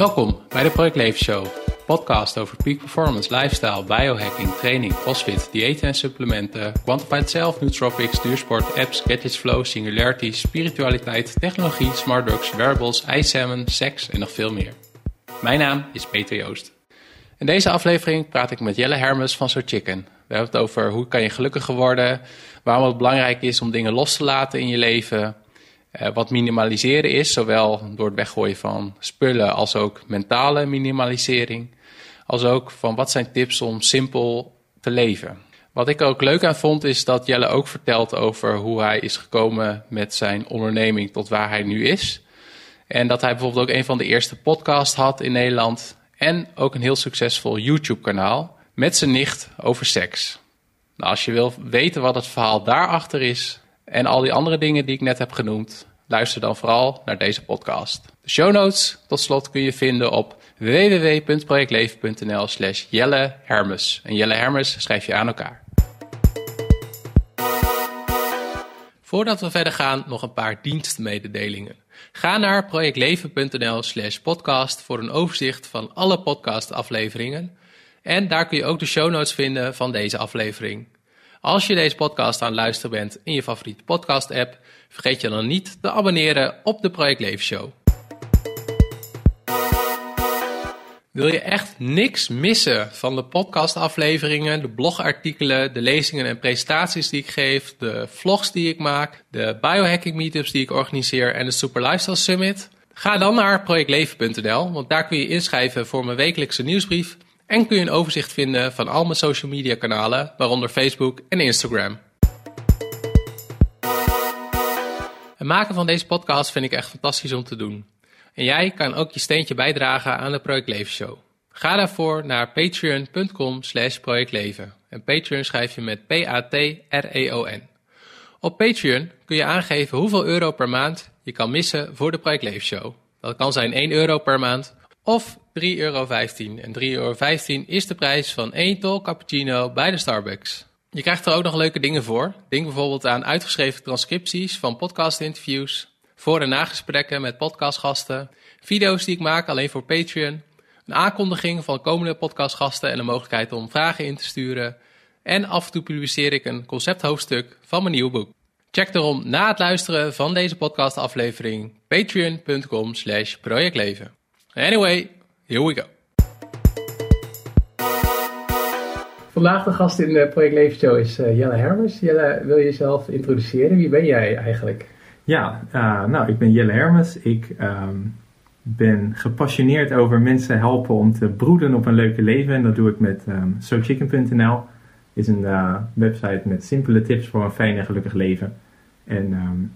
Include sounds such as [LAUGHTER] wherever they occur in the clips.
Welkom bij de Project Leven Show, podcast over peak performance, lifestyle, biohacking, training, crossfit, diëten en supplementen, quantified self, nootropics, duursport, apps, gadgets, flow, singularity, spiritualiteit, technologie, smart drugs, wearables, ijssalmon, seks en nog veel meer. Mijn naam is Peter Joost. In deze aflevering praat ik met Jelle Hermes van So Chicken. We hebben het over hoe kan je gelukkiger worden, waarom het belangrijk is om dingen los te laten in je leven, wat minimaliseren is, zowel door het weggooien van spullen als ook mentale minimalisering, als ook van wat zijn tips om simpel te leven. Wat ik ook leuk aan vond is dat Jelle ook vertelt over hoe hij is gekomen met zijn onderneming tot waar hij nu is. En dat hij bijvoorbeeld ook een van de eerste podcasts had in Nederland en ook een heel succesvol YouTube-kanaal met zijn nicht over seks. Nou, als je wil weten wat het verhaal daarachter is en al die andere dingen die ik net heb genoemd, luister dan vooral naar deze podcast. De show notes tot slot kun je vinden op www.projectleven.nl slash Jelle Hermes. En Jelle Hermes schrijf je aan elkaar. Voordat we verder gaan, nog een paar dienstmededelingen. Ga naar projectleven.nl slash podcast voor een overzicht van alle podcastafleveringen. En daar kun je ook de show notes vinden van deze aflevering. Als je deze podcast aan het luisteren bent in je favoriete podcast app, vergeet je dan niet te abonneren op de Project Leven Show. Wil je echt niks missen van de podcastafleveringen, de blogartikelen, de lezingen en presentaties die ik geef, de vlogs die ik maak, de biohacking meetups die ik organiseer en de Super Lifestyle Summit? Ga dan naar projectleven.nl, want daar kun je inschrijven voor mijn wekelijkse nieuwsbrief en kun je een overzicht vinden van al mijn social media kanalen, waaronder Facebook en Instagram. Het maken van deze podcast vind ik echt fantastisch om te doen. En jij kan ook je steentje bijdragen aan de Project Leven Show. Ga daarvoor naar patreon.com slash projectleven. En Patreon schrijf je met P-A-T-R-E-O-N. Op Patreon kun je aangeven hoeveel euro per maand je kan missen voor de Project Leven Show. Dat kan zijn 1 euro per maand of 3,15 euro. En 3,15 euro is de prijs van 1 tol cappuccino bij de Starbucks. Je krijgt er ook nog leuke dingen voor. Denk bijvoorbeeld aan uitgeschreven transcripties van podcastinterviews, voor- en nagesprekken met podcastgasten, video's die ik maak alleen voor Patreon, een aankondiging van komende podcastgasten en de mogelijkheid om vragen in te sturen. En af en toe publiceer ik een concepthoofdstuk van mijn nieuwe boek. Check daarom na het luisteren van deze podcastaflevering patreon.com slash projectleven. Anyway, here we go. Vandaag de gast in de Project Leven Show is uh, Jelle Hermes. Jelle, wil je jezelf introduceren? Wie ben jij eigenlijk? Ja, uh, nou, ik ben Jelle Hermes. Ik um, ben gepassioneerd over mensen helpen om te broeden op een leuke leven. En dat doe ik met um, SoChicken.nl. is een uh, website met simpele tips voor een fijn en gelukkig leven. En um,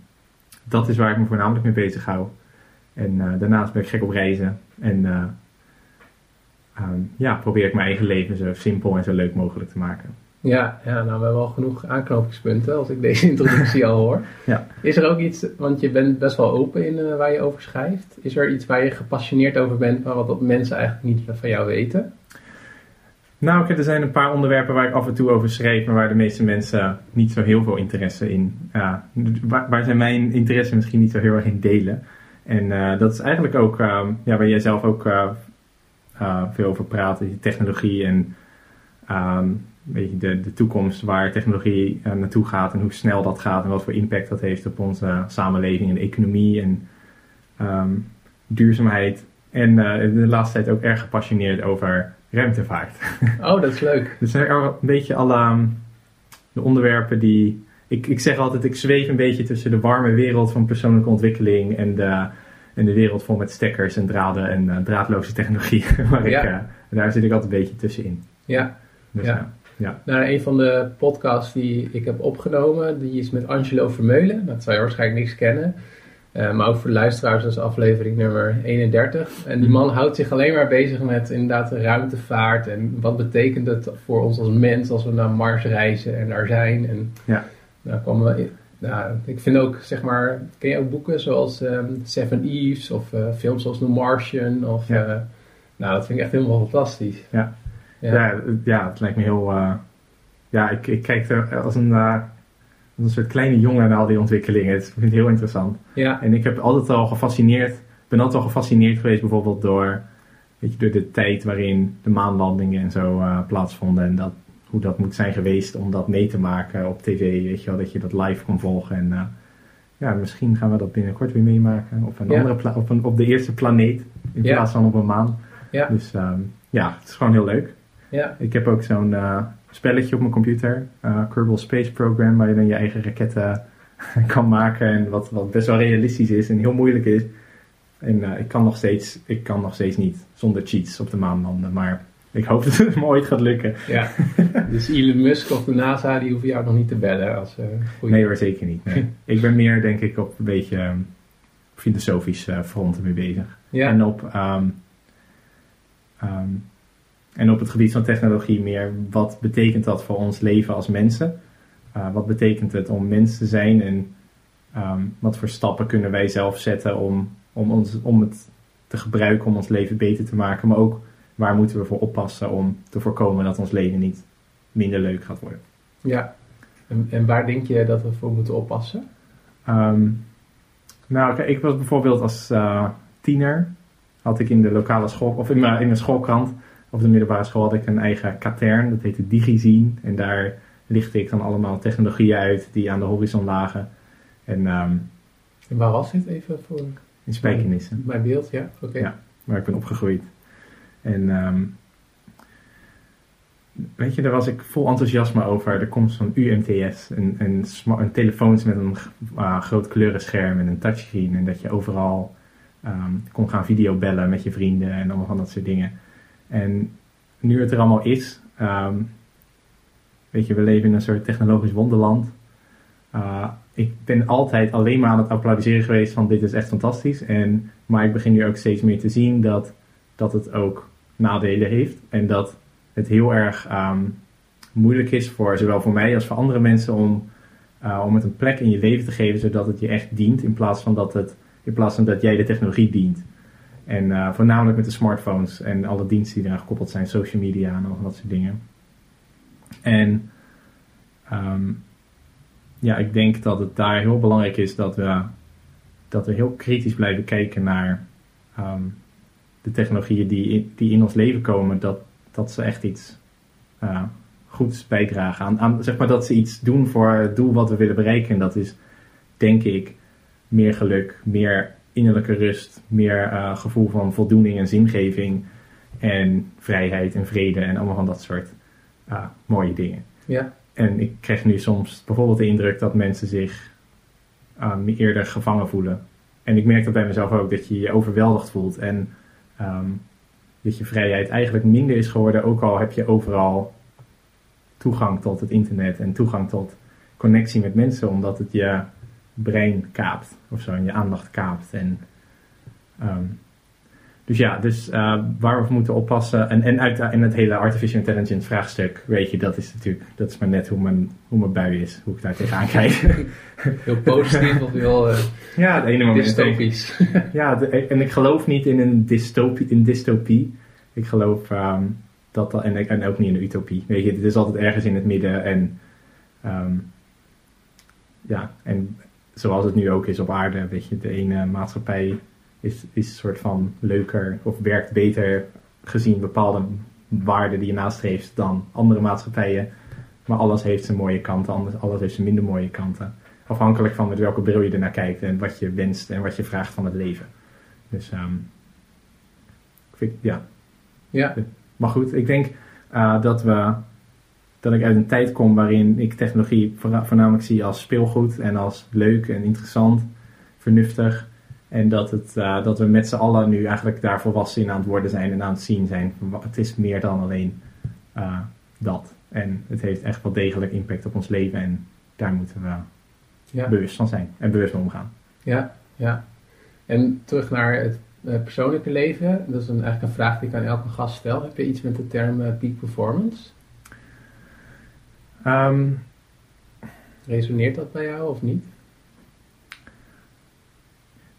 dat is waar ik me voornamelijk mee bezig hou. En uh, daarnaast ben ik gek op reizen. En uh, um, ja, probeer ik mijn eigen leven zo simpel en zo leuk mogelijk te maken. Ja, ja nou we hebben al genoeg aanknopingspunten als ik deze [LAUGHS] introductie al hoor. Ja. Is er ook iets, want je bent best wel open in uh, waar je over schrijft. Is er iets waar je gepassioneerd over bent, maar wat mensen eigenlijk niet van jou weten? Nou, er zijn een paar onderwerpen waar ik af en toe over schrijf, maar waar de meeste mensen niet zo heel veel interesse in. Uh, waar, waar zij mijn interesse misschien niet zo heel erg in delen. En uh, dat is eigenlijk ook uh, ja, waar jij zelf ook uh, veel over praat, die technologie en um, weet je, de, de toekomst waar technologie naartoe gaat en hoe snel dat gaat en wat voor impact dat heeft op onze samenleving en economie en um, duurzaamheid. En de laatste tijd ook erg gepassioneerd over ruimtevaart. [LAUGHS] Oh, dat is leuk. dus er een beetje alle de onderwerpen die ik, ik zeg altijd, ik zweef een beetje tussen de warme wereld van persoonlijke ontwikkeling en de, en de wereld vol met stekkers en draden en uh, draadloze technologie. [LAUGHS] maar ja. ik, uh, daar zit ik altijd een beetje tussenin. Ja. Dus, ja. Uh, ja. Nou, een van de podcasts die ik heb opgenomen, die is met Angelo Vermeulen. Dat zou je waarschijnlijk niks kennen. Uh, maar ook voor de luisteraars, is aflevering nummer 31. En die man houdt zich alleen maar bezig met inderdaad de ruimtevaart. En wat betekent het voor ons als mens als we naar Mars reizen en daar zijn. En ja. Nou, kwam, nou, ik vind ook, zeg maar, ken je ook boeken zoals um, Seven Eves of uh, films zoals The Martian? Of, ja. uh, nou, dat vind ik echt helemaal fantastisch. Ja, ja, ja, ja het lijkt me heel, uh, ja, ik, ik kijk er als een, als een soort kleine jongen naar al die ontwikkelingen. Het vind ik heel interessant. Ja. En ik heb altijd al gefascineerd, ben altijd al gefascineerd geweest bijvoorbeeld door weet je, door de tijd waarin de maanlandingen en zo plaatsvonden en dat, hoe dat moet zijn geweest om dat mee te maken op tv, weet je wel, dat je dat live kon volgen en uh, ja, misschien gaan we dat binnenkort weer meemaken op een andere op, een, op de eerste planeet in plaats van op een maan. Ja. Dus um, ja, het is gewoon heel leuk. Ja. Ik heb ook zo'n uh, spelletje op mijn computer, Kerbal Space Program, waar je dan je eigen raketten [LAUGHS] kan maken en wat, wat best wel realistisch is en heel moeilijk is. En uh, ik, kan nog steeds, ik kan nog steeds niet zonder cheats op de maan landen, maar ik hoop dat het me ooit gaat lukken. Ja, dus Elon Musk of de NASA, die hoeven jou nog niet te bellen als uh, Nee hoor, zeker niet. Nee. [LAUGHS] ik ben meer denk ik op een beetje um, filosofisch uh, front mee bezig. Ja. En op... Um, um, en op het gebied van technologie meer, wat betekent dat voor ons leven als mensen? Uh, wat betekent het om mens te zijn en wat voor stappen kunnen wij zelf zetten om, om, ons, om het te gebruiken om ons leven beter te maken, maar ook waar moeten we voor oppassen om te voorkomen dat ons leven niet minder leuk gaat worden. Ja, en, en waar denk je dat we voor moeten oppassen? Um, nou, ik was bijvoorbeeld als uh, tiener, had ik in de lokale school, of in mijn, in mijn schoolkrant, of de middelbare school, had ik een eigen katern, dat heette Digizine. En daar lichtte ik dan allemaal technologieën uit die aan de horizon lagen. En, um, en waar was dit even voor? In Spijkenissen. Mijn beeld, ja. Oké. Okay. Ja, waar ik ben opgegroeid. En um, weet je, daar was ik vol enthousiasme over de komst van UMTS. En, en, en telefoons met een uh, groot kleurenscherm en een touchscreen. En dat je overal um, kon gaan videobellen met je vrienden en allemaal van dat soort dingen. En nu het er allemaal is, um, weet je, we leven in een soort technologisch wonderland. Uh, ik ben altijd alleen maar aan het applaudisseren geweest van dit is echt fantastisch. En, maar ik begin nu ook steeds meer te zien dat, dat het ook nadelen heeft. En dat het heel erg um, moeilijk is voor zowel voor mij als voor andere mensen om, uh, om het een plek in je leven te geven zodat het je echt dient in plaats van dat, het, in plaats van dat jij de technologie dient. En uh, voornamelijk met de smartphones en alle diensten die eraan gekoppeld zijn, social media en al dat soort dingen. En um, ja, ik denk dat het daar heel belangrijk is dat we, dat we heel kritisch blijven kijken naar um, de technologieën die in, die in ons leven komen, dat, dat ze echt iets uh, goeds bijdragen. Aan, aan, zeg maar dat ze iets doen voor het doel wat we willen bereiken. En dat is, denk ik, meer geluk, meer innerlijke rust, meer uh, gevoel van voldoening en zingeving. En vrijheid en vrede en allemaal van dat soort uh, mooie dingen. Ja. En ik krijg nu soms bijvoorbeeld de indruk dat mensen zich eerder gevangen voelen. En ik merk dat bij mezelf ook, dat je je overweldigd voelt. En um, dat je vrijheid eigenlijk minder is geworden, ook al heb je overal toegang tot het internet en toegang tot connectie met mensen, omdat het je brein kaapt of zo, en je aandacht kaapt. En, um, dus ja, dus uh, waar we moeten oppassen. En, en uit in het hele artificial intelligence vraagstuk, weet je, dat is natuurlijk, dat is maar net hoe mijn, hoe mijn bui is, hoe ik daar tegenaan kijk. [LAUGHS] heel positief of heel uh, ja, het ene moment dystopisch. [LAUGHS] ja, de, en ik geloof niet in een dystopie. In dystopie. Ik geloof um, dat dat, en, en ook niet in een utopie. Weet je, het is altijd ergens in het midden. En um, ja, en zoals het nu ook is op aarde, weet je, de ene maatschappij is, is een soort van leuker of werkt beter gezien bepaalde waarden die je nastreeft dan andere maatschappijen. Maar alles heeft zijn mooie kanten, alles heeft zijn minder mooie kanten. Afhankelijk van met welke bril je ernaar kijkt en wat je wenst en wat je vraagt van het leven. Dus um, vind, ja. ja. Maar goed, ik denk uh, dat, we, dat ik uit een tijd kom waarin ik technologie voornamelijk zie als speelgoed en als leuk en interessant, vernuftig. En dat, het, uh, dat we met z'n allen nu eigenlijk daar volwassen in aan het worden zijn en aan het zien zijn. Het is meer dan alleen uh, dat. En het heeft echt wel degelijk impact op ons leven en daar moeten we ja. bewust van zijn en bewust mee omgaan. Ja, ja. En terug naar het uh, persoonlijke leven. Dat is een, eigenlijk een vraag die ik aan elke gast stel. Heb je iets met de term peak performance? Um, Resoneert dat bij jou of niet?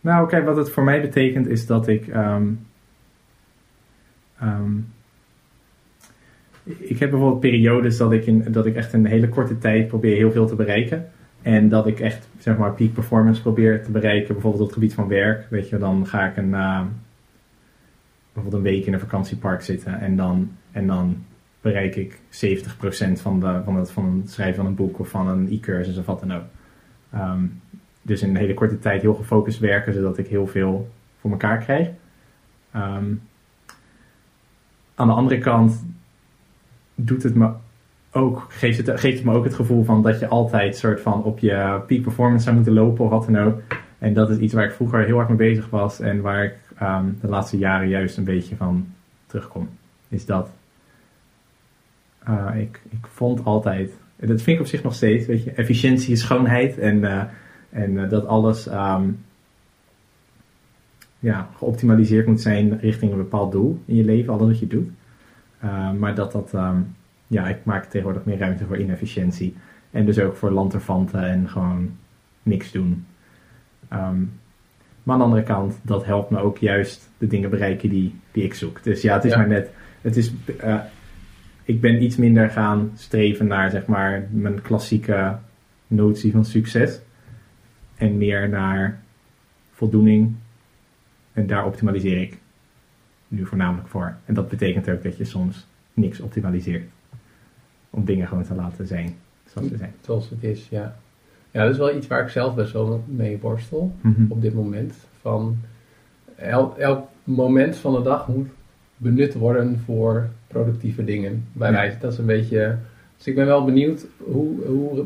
Nou, kijk, wat het voor mij betekent is dat ik. Um, um, ik heb bijvoorbeeld periodes dat ik, in, dat ik echt in een hele korte tijd probeer heel veel te bereiken. En dat ik echt, zeg maar, peak performance probeer te bereiken, bijvoorbeeld op het gebied van werk. Weet je, dan ga ik een. Uh, bijvoorbeeld een week in een vakantiepark zitten en dan, en dan bereik ik 70% van, de, van, het, van het schrijven van een boek of van een e-cursus of wat dan ook. Ehm, dus in een hele korte tijd heel gefocust werken, zodat ik heel veel voor elkaar krijg. Ehm, aan de andere kant doet het me ook, geeft, het, geeft me ook het gevoel van dat je altijd soort van op je peak performance zou moeten lopen of wat dan ook. En dat is iets waar ik vroeger heel erg mee bezig was en waar ik ehm, de laatste jaren juist een beetje van terugkom. Is dat uh, ik, ik vond altijd, en dat vind ik op zich nog steeds, weet je, efficiëntie is schoonheid en, uh, en uh, dat alles um, ja, geoptimaliseerd moet zijn richting een bepaald doel in je leven, alles wat je doet. maar dat dat, um, ja, ik maak tegenwoordig meer ruimte voor inefficiëntie. En dus ook voor lanterfanten en gewoon niks doen. Um, maar aan de andere kant, dat helpt me ook juist de dingen bereiken die, die ik zoek. Dus ja, het is ja. maar net, het is, uh, ik ben iets minder gaan streven naar zeg maar mijn klassieke notie van succes. En meer naar voldoening. En daar optimaliseer ik nu voornamelijk voor. En dat betekent ook dat je soms niks optimaliseert. Om dingen gewoon te laten zijn zoals ze zijn. Zoals het is, ja. Ja, dat is wel iets waar ik zelf best wel mee worstel mm -hmm. op dit moment. Van elk, elk moment van de dag moet benut worden voor productieve dingen. Bij ja. wijze, dat is een beetje. Dus ik ben wel benieuwd, hoe, hoe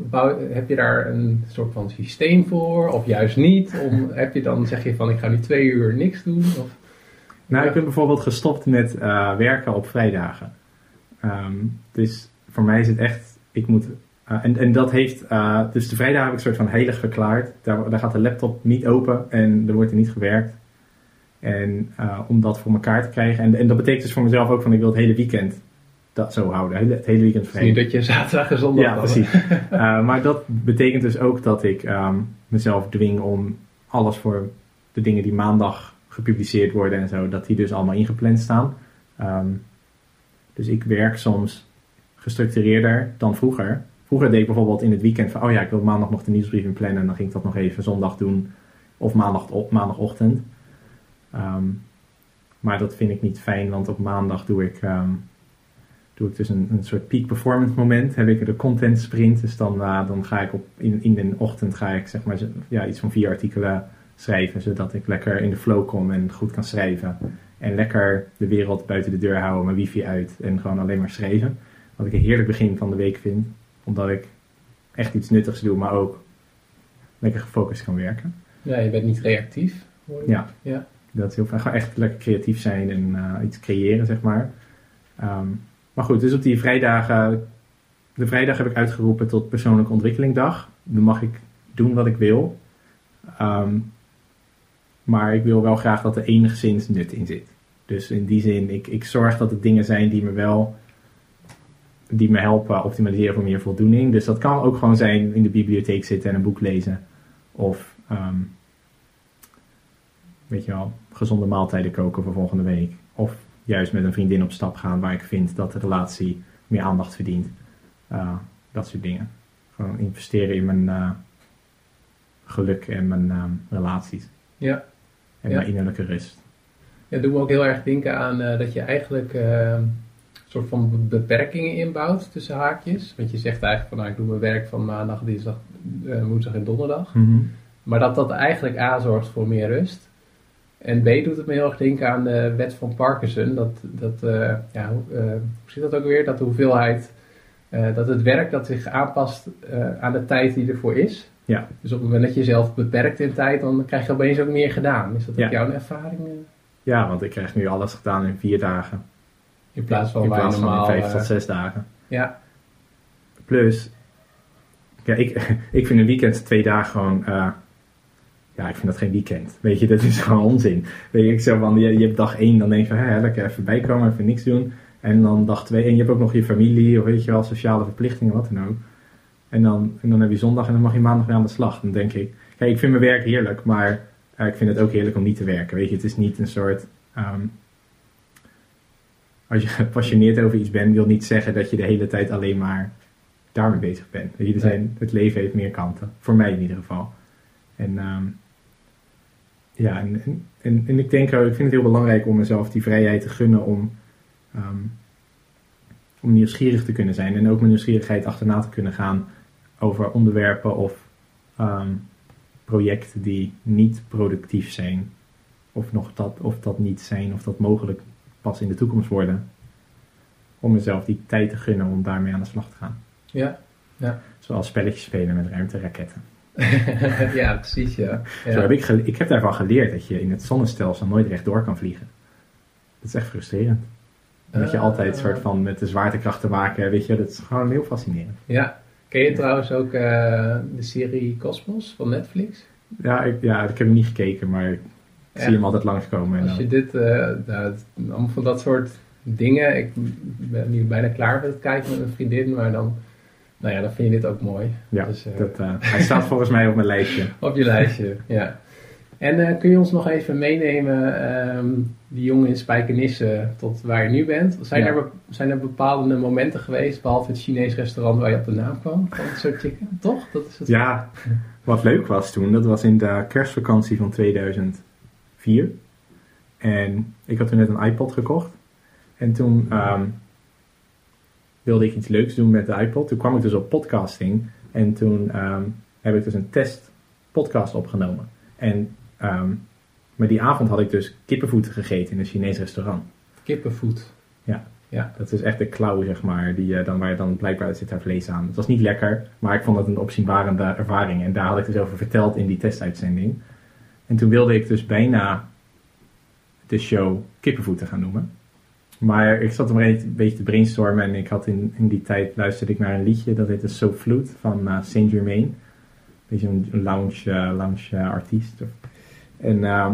heb je daar een soort van systeem voor? Of juist niet? Om, heb je dan, zeg je van ik ga nu twee uur niks doen? Of, nou, ik ben bijvoorbeeld gestopt met uh, werken op vrijdagen. Um, dus voor mij is het echt, ik moet. Uh, en, en dat heeft, uh, dus de vrijdagen heb ik een soort van heilig verklaard. Daar, daar gaat de laptop niet open en er wordt er niet gewerkt. En om dat voor elkaar te krijgen. En, en dat betekent dus voor mezelf ook van ik wil het hele weekend dat zo houden. Het hele weekend vrij. Niet dat je zaterdag en zondag Ja, precies. uh, [LAUGHS] maar dat betekent dus ook dat ik um, mezelf dwing om alles voor de dingen die maandag gepubliceerd worden en zo, dat die dus allemaal ingepland staan. Um, dus ik werk soms gestructureerder dan vroeger. Vroeger deed ik bijvoorbeeld in het weekend van, oh ja, ik wil maandag nog de nieuwsbrief inplannen en dan ging ik dat nog even zondag doen. Of maandag, op, maandagochtend. Um, maar dat vind ik niet fijn, want op maandag doe ik, um, doe ik dus een, een soort peak performance moment. Heb ik de content sprint. Dus dan, uh, dan ga ik op, in, in de ochtend ga ik zeg maar ja, iets van vier artikelen schrijven. Zodat ik lekker in de flow kom en goed kan schrijven. En lekker de wereld buiten de deur houden, mijn wifi uit en gewoon alleen maar schrijven. Wat ik een heerlijk begin van de week vind. Omdat ik echt iets nuttigs doe, maar ook lekker gefocust kan werken. Ja, je bent niet reactief. Ja. ja. Dat is heel fijn. Gewoon echt lekker creatief zijn en uh, iets creëren, zeg maar. Um, maar goed, dus op die vrijdagen. De vrijdag heb ik uitgeroepen tot persoonlijke ontwikkelingdag. Dan mag ik doen wat ik wil. Um, maar ik wil wel graag dat er enigszins nut in zit. Dus in die zin, ik, ik zorg dat het dingen zijn die me wel die me helpen optimaliseren voor meer voldoening. Dus dat kan ook gewoon zijn in de bibliotheek zitten en een boek lezen. Of um, weet je wel, gezonde maaltijden koken voor volgende week. Of juist met een vriendin op stap gaan waar ik vind dat de relatie meer aandacht verdient. Uh, dat soort dingen. Gewoon investeren in mijn uh, geluk en mijn uh, relaties. Ja. En ja. mijn innerlijke rust. Ja, dat doet me ook heel erg denken aan dat je eigenlijk een soort van beperkingen inbouwt tussen haakjes. Want je zegt eigenlijk van nou, ik doe mijn werk van maandag, dinsdag, woensdag en donderdag. Mm -hmm. Maar dat dat eigenlijk A zorgt voor meer rust. En B doet het me heel erg denken aan de wet van Parkinson. Dat, dat uh, ja, uh, hoe zit dat ook weer? Dat de hoeveelheid, uh, dat het werk dat zich aanpast aan de tijd die ervoor is. Ja. Dus op het moment dat je jezelf beperkt in tijd, dan krijg je opeens ook meer gedaan. Is dat ook Ja. jouw ervaring? Ja, want ik krijg nu alles gedaan in vier dagen. In plaats van in plaats van in normaal... vijf eh, tot zes dagen. ja, Plus, ja, ik, [LAUGHS] ik vind een weekend twee dagen gewoon. Ja, ik vind dat geen weekend. Weet je, dat is [LAUGHS] gewoon onzin. Weet je, ik zeg van, je, je hebt dag één, dan denk je van, hè, lekker even bijkomen, even niks doen. En dan dag twee, en je hebt ook nog je familie, of weet je wel, sociale verplichtingen, wat dan ook. En dan, en dan heb je zondag en dan mag je maandag weer aan de slag. Dan denk ik, kijk, ik vind mijn werk heerlijk, maar eh, ik vind het ook heerlijk om niet te werken. Weet je, het is niet een soort. ehm, als je [LAUGHS] gepassioneerd over iets bent, wil niet zeggen dat je de hele tijd alleen maar daarmee bezig bent. Weet je, er zijn, het leven heeft meer kanten. Voor mij in ieder geval. En ehm, ja, en, en, en ik denk, ook, ik vind het heel belangrijk om mezelf die vrijheid te gunnen om, ehm, om nieuwsgierig te kunnen zijn. En ook mijn nieuwsgierigheid achterna te kunnen gaan over onderwerpen of ehm, projecten die niet productief zijn. Of, nog dat, of dat niet zijn, of dat mogelijk pas in de toekomst worden. Om mezelf die tijd te gunnen om daarmee aan de slag te gaan. Ja, ja. Zoals spelletjes spelen met ruimteraketten. [LAUGHS] ja, precies, ja. ja. Zo heb ik, ik heb daarvan geleerd dat je in het zonnestelsel nooit rechtdoor kan vliegen. Dat is echt frustrerend. dat je Ah. altijd soort van met de zwaartekracht te maken, weet je, dat is gewoon heel fascinerend. Ja. Ken je trouwens ook eh, de serie Cosmos van Netflix? Ja, ik, ja, ik heb hem niet gekeken, maar ik Ja. zie hem altijd langskomen. En Als je dit, nou, allemaal van dat soort dingen, ik ben nu bijna klaar met het kijken met mijn vriendin, maar dan, nou ja, dan vind je dit ook mooi. ja, dus, eh, dat, eh, hij staat volgens mij op mijn lijstje. [LAUGHS] Op je lijstje, ja. En eh, kun je ons nog even meenemen, ehm, die jongen in Spijkenisse, tot waar je nu bent? Zijn, Ja. er, zijn er bepaalde momenten geweest, behalve het Chinees restaurant waar je op de naam kwam van het soort chicken? Toch? Dat is het. Ja, wat leuk was toen, dat was in de kerstvakantie van 2004. En ik had toen net een iPod gekocht. En toen ehm, wilde ik iets leuks doen met de iPod. Toen kwam ik dus op podcasting. En toen ehm, heb ik dus een test podcast opgenomen. En, ehm, maar die avond had ik dus kippenvoeten gegeten in een Chinees restaurant. Kippenvoet. Dat is echt de klauw, zeg maar, die, eh, dan, waar je dan blijkbaar zit daar vlees aan. Het was niet lekker, maar ik vond het een opzienbarende ervaring. En daar had ik dus over verteld in die testuitzending. En toen wilde ik dus bijna de show Kippenvoeten gaan noemen. Maar ik zat maar een beetje te brainstormen en ik had in, in die tijd luisterde ik naar een liedje dat heette So Flute van eh, Saint Germain. Beetje een lounge, eh, lounge eh, artiest. En ehm,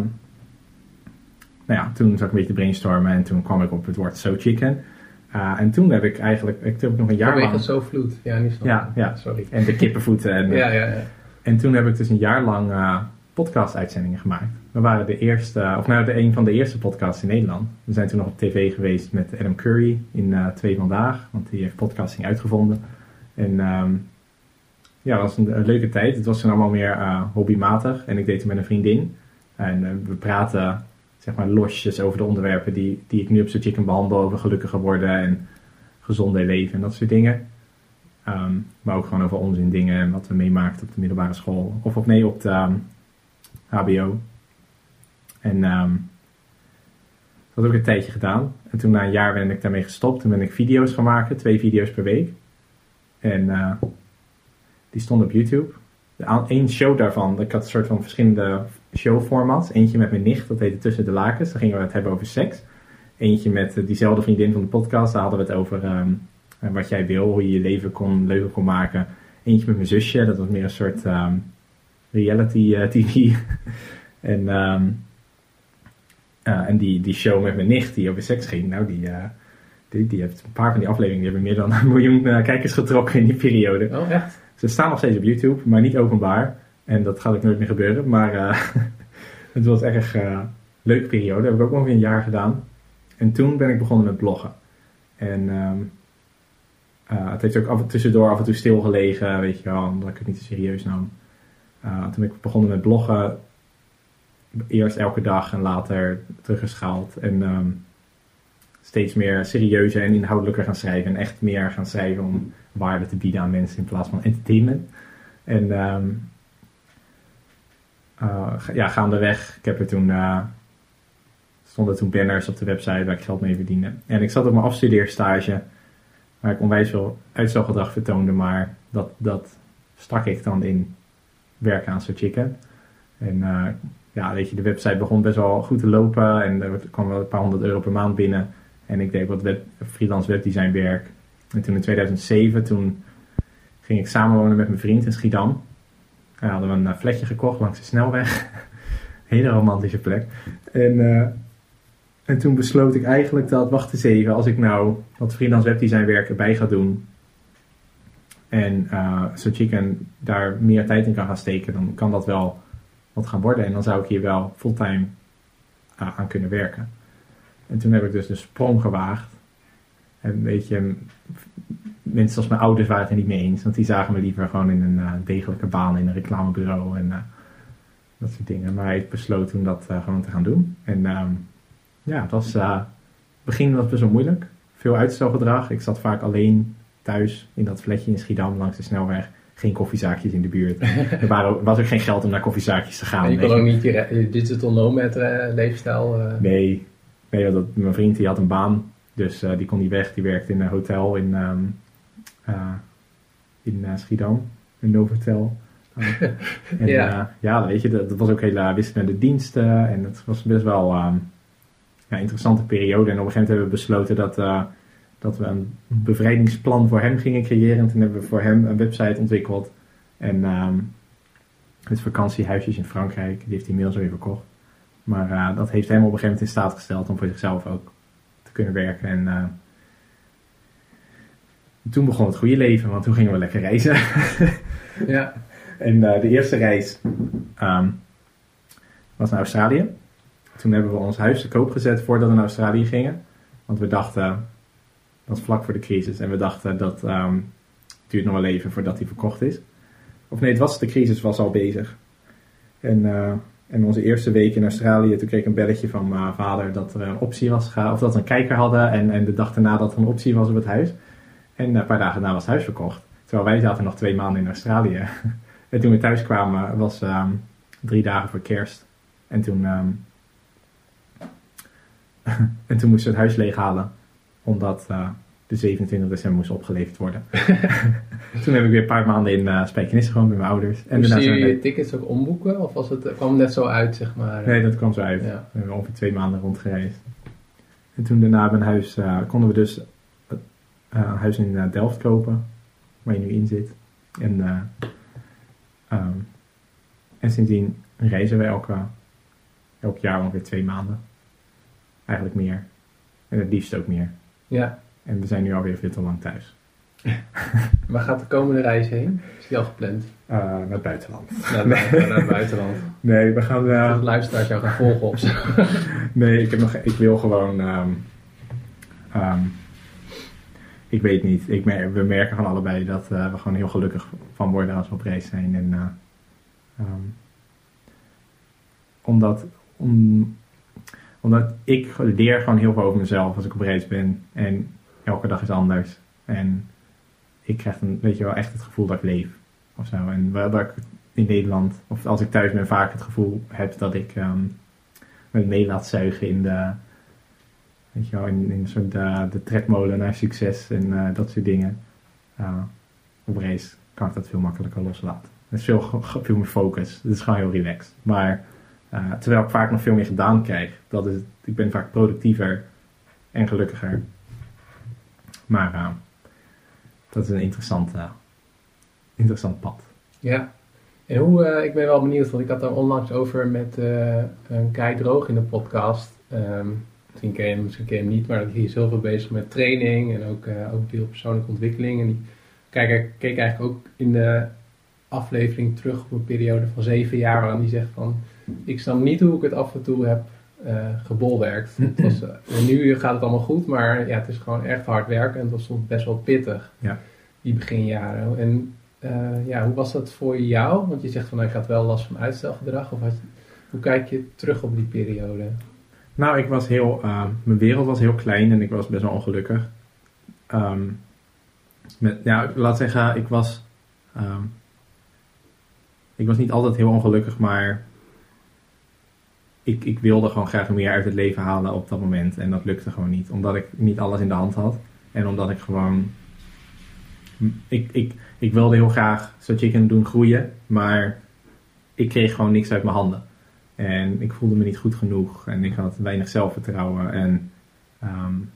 nou ja, toen zat ik een beetje te brainstormen en toen kwam ik op het woord So Chicken. Uh, en toen heb ik eigenlijk, ik heb nog een jaar Vanwege lang... zo vloed. Ja, niet snel. Ja, ja. Sorry. En de kippenvoeten. En, Ja, ja, ja. en toen heb ik dus een jaar lang uh, podcast-uitzendingen gemaakt. We waren de eerste, of nou, de een van de eerste podcasts in Nederland. We zijn toen nog op tv geweest met Adam Curry in uh, Twee Vandaag, want die heeft podcasting uitgevonden. En um, ja, dat was een, leuke tijd. Het was toen allemaal meer uh, hobbymatig en ik deed het met een vriendin. En we praten zeg maar losjes over de onderwerpen die, die ik nu op zo'n chicken behandel, over gelukkiger worden en gezonder leven en dat soort dingen. Um, maar ook gewoon over onzin dingen en wat we meemaakten op de middelbare school. Of op nee, op de HBO. En um, dat heb ik een tijdje gedaan. En toen na een jaar ben ik daarmee gestopt. Toen ben ik video's gaan maken, twee video's per week. En uh, die stonden op YouTube. Eén show daarvan, ik had een soort van verschillende showformats. Eentje met mijn nicht, dat heette Tussen de Lakens. Daar gingen we het hebben over seks. Eentje met uh, diezelfde vriendin van de podcast, daar hadden we het over um, wat jij wil, hoe je je leven kon, leuker kon maken. Eentje met mijn zusje, dat was meer een soort um, reality TV. [LAUGHS] en um, uh, en die, die show met mijn nicht die over seks ging, nou die, die, die heeft een paar van die afleveringen, die hebben meer dan een miljoen kijkers getrokken in die periode. Oh, echt? Ze staan nog steeds op YouTube, maar niet openbaar. En dat gaat ook nooit meer gebeuren. Maar uh, [LAUGHS] het was echt een leuke periode. Dat heb ik ook ongeveer een jaar gedaan. En toen ben ik begonnen met bloggen. En um, uh, het heeft ook af en tussendoor af en toe stilgelegen, weet je wel, omdat ik het niet te serieus nam. toen ben ik begonnen met bloggen. Eerst elke dag en later teruggeschaald. En um, steeds meer serieuzer en inhoudelijker gaan schrijven. En echt meer gaan schrijven om waarde te bieden aan mensen in plaats van entertainment. En um, uh, ja, gaandeweg, ik heb er toen, uh, stonden toen banners op de website waar ik geld mee verdiende. En ik zat op mijn afstudeerstage, waar ik onwijs veel uitstelgedrag vertoonde, maar dat, dat stak ik dan in werken aan zo'n chicken. En uh, ja, weet je, de website begon best wel goed te lopen en er kwam wel een paar honderd euro per maand binnen. En ik deed wat web, freelance webdesign werk. En toen in 2007, toen ging ik samenwonen met mijn vriend in Schiedam. En hadden we een flatje gekocht langs de snelweg. [LAUGHS] Hele romantische plek. En, uh, en toen besloot ik eigenlijk dat, wacht eens even, als ik nou wat freelance webdesign werk erbij ga doen. En uh, zo chicken daar meer tijd in kan gaan steken, dan kan dat wel wat gaan worden. En dan zou ik hier wel fulltime uh, aan kunnen werken. En toen heb ik dus de sprong gewaagd. En weet je, mensen zoals mijn ouders waren het er niet mee eens. Want die zagen me liever gewoon in een uh, degelijke baan in een reclamebureau. En uh, dat soort dingen. Maar ik besloot toen dat gewoon te gaan doen. En ehm, ja, het was, begin was best wel moeilijk. Veel uitstelgedrag. Ik zat vaak alleen thuis in dat flatje in Schiedam langs de snelweg geen koffiezaakjes in de buurt. [LAUGHS] er waren, was ook geen geld om naar koffiezaakjes te gaan. En je kon ook niet je digital nomad uh, leefstijl... Uh... Nee, nee dat, mijn vriend die had een baan. Dus uh, die kon niet weg. Die werkte in een hotel in, um, in Schiedam. Een Novotel. [LAUGHS] en, ja. ja, weet je, dat, dat was ook hele wisselende diensten. En het was best wel um, ja, interessante periode. En op een gegeven moment hebben we besloten dat dat we een bevrijdingsplan voor hem gingen creëren. En toen hebben we voor hem een website ontwikkeld. En um, het vakantiehuisjes in Frankrijk, die heeft hij inmiddels weer verkocht. Maar uh, dat heeft hem op een gegeven moment in staat gesteld om voor zichzelf ook te kunnen werken. En uh, toen begon het goede leven, want toen gingen we lekker reizen. [LAUGHS] ja. En uh, de eerste reis um, was naar Australië. Toen hebben we ons huis te koop gezet voordat we naar Australië gingen. Want we dachten, was vlak voor de crisis. En we dachten dat um, het duurt nog wel even voordat die verkocht is. Of nee, het was, de crisis was al bezig. En, uh, en onze eerste week in Australië, toen kreeg ik een belletje van mijn vader dat er een optie was, of dat we een kijker hadden. En, en de dag daarna dat er een optie was op het huis. En een paar dagen daarna was het huis verkocht. Terwijl wij zaten nog twee maanden in Australië. [LAUGHS] en toen we thuis kwamen, was um, drie dagen voor kerst. En toen, um, [LAUGHS] en toen moesten we het huis leeghalen omdat uh, de 27 december moest opgeleverd worden. [LAUGHS] Toen heb ik weer een paar maanden in uh, Spijkenisse gewoond met mijn ouders. En Moest je je tickets ook omboeken? Of was het, kwam het net zo uit, zeg maar? Nee, dat kwam zo uit. We hebben ongeveer twee maanden rondgereisd. En toen daarna mijn huis, uh, konden we dus een huis in Delft kopen, waar je nu in zit. En, um, en sindsdien reizen we elke, elk jaar ongeveer twee maanden. Eigenlijk meer. En het liefst ook meer. Ja. En we zijn nu alweer veel te lang thuis. [LAUGHS] Waar gaat de komende reis heen? Is die al gepland? Uh, naar het buitenland. Naar, nee. naar het buitenland. [LAUGHS] Nee, we gaan... Uh, dat luisteraars jou gaan volgen of zo. [LAUGHS] nee, ik, heb nog, ik wil gewoon... Um, um, ik weet niet. Ik mer we merken van allebei dat uh, we gewoon heel gelukkig van worden als we op reis zijn. En, um, omdat... Om, omdat ik leer gewoon heel veel over mezelf als ik op reis ben. En elke dag is anders. En ik krijg dan, weet je wel, echt het gevoel dat ik leef. Of zo. En waar, ik in Nederland, of als ik thuis ben, vaak het gevoel heb dat ik um, me mee laat zuigen in de, weet je wel, in, in soort de, de tredmolen naar succes en uh, dat soort dingen. Uh, op reis kan ik dat veel makkelijker loslaten. Het is veel, veel meer focus. Het is gewoon heel relaxed. Maar uh, terwijl ik vaak nog veel meer gedaan krijg. Dat is, ik ben vaak productiever en gelukkiger. Maar uh, dat is een interessant, uh, interessant pad. Ja, en hoe, ik ben wel benieuwd, want ik had daar onlangs over met een Kai Droog in de podcast. Um, misschien ken hem, misschien ken hem niet, maar die is heel veel bezig met training en ook, ook veel persoonlijke ontwikkeling. En die kijk, keek eigenlijk ook in de aflevering terug op een periode van zeven jaar, waarin die zegt van ik snap niet hoe ik het af en toe heb uh, gebolwerkt. [LAUGHS] het was, uh, nu gaat het allemaal goed, maar ja, het is gewoon echt hard werken en het was soms best wel pittig, ja. die beginjaren. En uh, ja, hoe was dat voor jou? Want je zegt van, nou, ik had wel last van uitstelgedrag. Of had je, hoe kijk je terug op die periode? Nou, ik was heel, mijn wereld was heel klein en ik was best wel ongelukkig. Um, met, ja, laat zeggen, ik was, um, ik was niet altijd heel ongelukkig, maar ik, ik wilde gewoon graag meer uit het leven halen op dat moment. En dat lukte gewoon niet. Omdat ik niet alles in de hand had. En omdat ik gewoon. Ik, ik, ik wilde heel graag zo chicken doen groeien. Maar ik kreeg gewoon niks uit mijn handen. En ik voelde me niet goed genoeg. En ik had weinig zelfvertrouwen. En, um,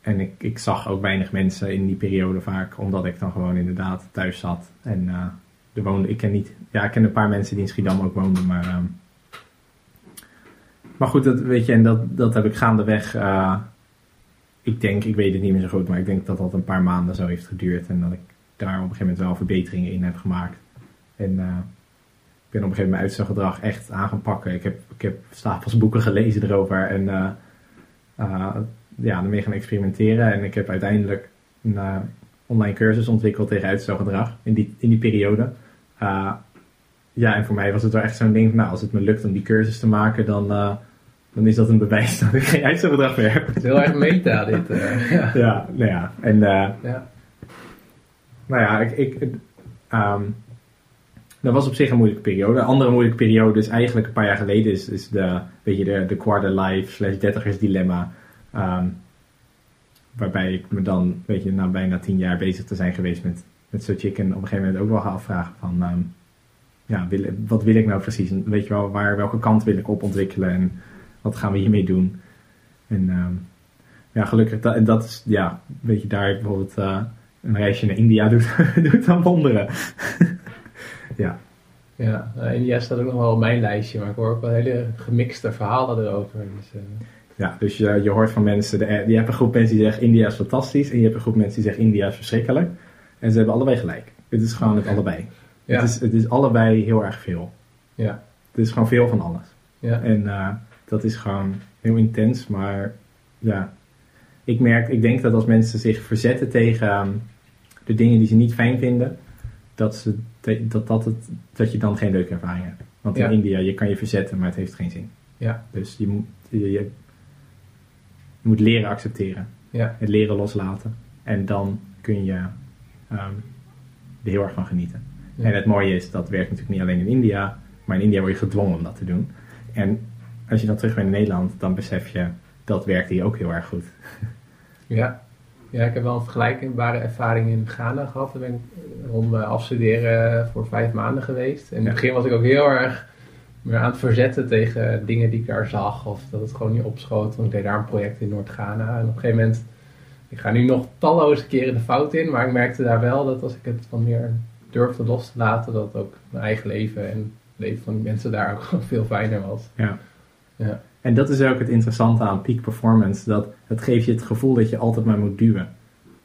en ik, ik zag ook weinig mensen in die periode vaak. Omdat ik dan gewoon inderdaad thuis zat. En uh, er woonde, ik ken niet. Ja, ik ken een paar mensen die in Schiedam ook woonden. Maar. Um, maar goed, dat, weet je, en dat, dat heb ik gaandeweg. Uh, ik denk, ik weet het niet meer zo goed, maar ik denk dat dat een paar maanden zo heeft geduurd. En dat ik daar op een gegeven moment wel verbeteringen in heb gemaakt. En uh, ik ben op een gegeven moment uitstelgedrag echt aan gaan pakken. Ik heb, ik heb stapels boeken gelezen erover en uh, ja, ermee gaan experimenteren. En ik heb uiteindelijk een online cursus ontwikkeld tegen uitstelgedrag in die, in die periode ja, en voor mij was het wel echt zo'n ding, nou, als het me lukt om die cursus te maken, dan, eh, dan is dat een bewijs dat ik geen uitstelbedrag meer heb. Het is heel erg meta dit. eh, ja. [LAUGHS] Ja, nou ja, en eh, Ja. nou ja, ik, ik, ehm, dat was op zich een moeilijke periode. Een andere moeilijke periode is eigenlijk een paar jaar geleden, is, is de, weet je, de, de quarter life slash dertigers dilemma. ehm, waarbij ik me dan, weet je, na bijna tien jaar bezig te zijn geweest met, met So Chicken, op een gegeven moment ook wel ga afvragen van, ehm, ja, wil, wat wil ik nou precies? En weet je wel, waar, welke kant wil ik op ontwikkelen en wat gaan we hiermee doen? En ehm, ja, gelukkig, dat, en dat is, ja, weet je, daar bijvoorbeeld eh, een reisje naar India [LAUGHS] doet, doet dan wonderen. [LAUGHS] ja, Ja, eh, India staat ook nog wel op mijn lijstje, maar ik hoor ook wel hele gemixte verhalen erover. Dus, eh, ja, dus je, je hoort van mensen, de, je hebt een groep mensen die zeggen India is fantastisch en je hebt een groep mensen die zeggen India is verschrikkelijk. En ze hebben allebei gelijk. Het is gewoon het allebei. ja, Het, is, het is allebei heel erg veel. ja, Het is gewoon veel van alles. ja, En dat is gewoon heel intens, maar ja, ik merk, ik denk dat als mensen zich verzetten tegen ehm, de dingen die ze niet fijn vinden, dat, ze, dat, dat, het, dat je dan geen leuke ervaring hebt. Want Ja. in India, je kan je verzetten, maar het heeft geen zin. Ja. Dus je moet, je, je- moet leren accepteren. ja, Het leren loslaten. En dan kun je ehm, er heel erg van genieten. Ja. En het mooie is, dat werkt natuurlijk niet alleen in India, maar in India word je gedwongen om dat te doen. En als je dan terug bent in Nederland, dan besef je, dat werkt hier ook heel erg goed. [LAUGHS] ja. Ja, ik heb wel een vergelijkbare ervaring in Ghana gehad. Daar ben ik eh, rond mijn afstuderen voor vijf maanden geweest. En in het begin was ik ook heel erg meer aan het verzetten tegen dingen die ik daar zag. Of dat het gewoon niet opschoot. Want ik deed daar een project in Noord-Ghana. En op een gegeven moment, ik ga nu nog talloze keren de fout in. Maar ik merkte daar wel dat als ik het wat meer durfde los te laten, dat ook mijn eigen leven en het leven van die mensen daar [LAUGHS] ook veel fijner was. Ja. Ja. En dat is ook het interessante aan peak performance. Dat het geeft je het gevoel dat je altijd maar moet duwen.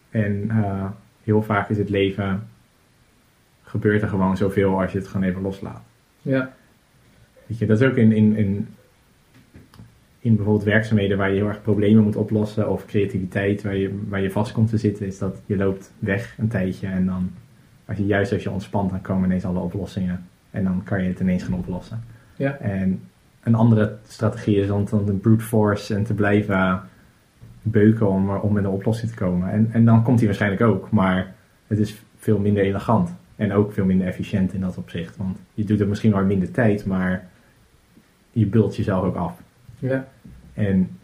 En eh, heel vaak is het leven, gebeurt er gewoon zoveel als je het gewoon even loslaat. Ja, Weet je, dat is ook in, in, in, in bijvoorbeeld werkzaamheden waar je heel erg problemen moet oplossen of creativiteit waar je, waar je vast komt te zitten, is dat je loopt weg een tijdje en dan, als je, juist als je ontspant, dan komen ineens alle oplossingen en dan kan je het ineens gaan oplossen. Ja. En een andere strategie is om dan de brute force en te blijven beuken om, om met een oplossing te komen. En, en dan komt die waarschijnlijk ook, maar het is veel minder elegant. En ook veel minder efficiënt in dat opzicht. Want je doet het misschien maar minder tijd, maar je bult jezelf ook af. ja, En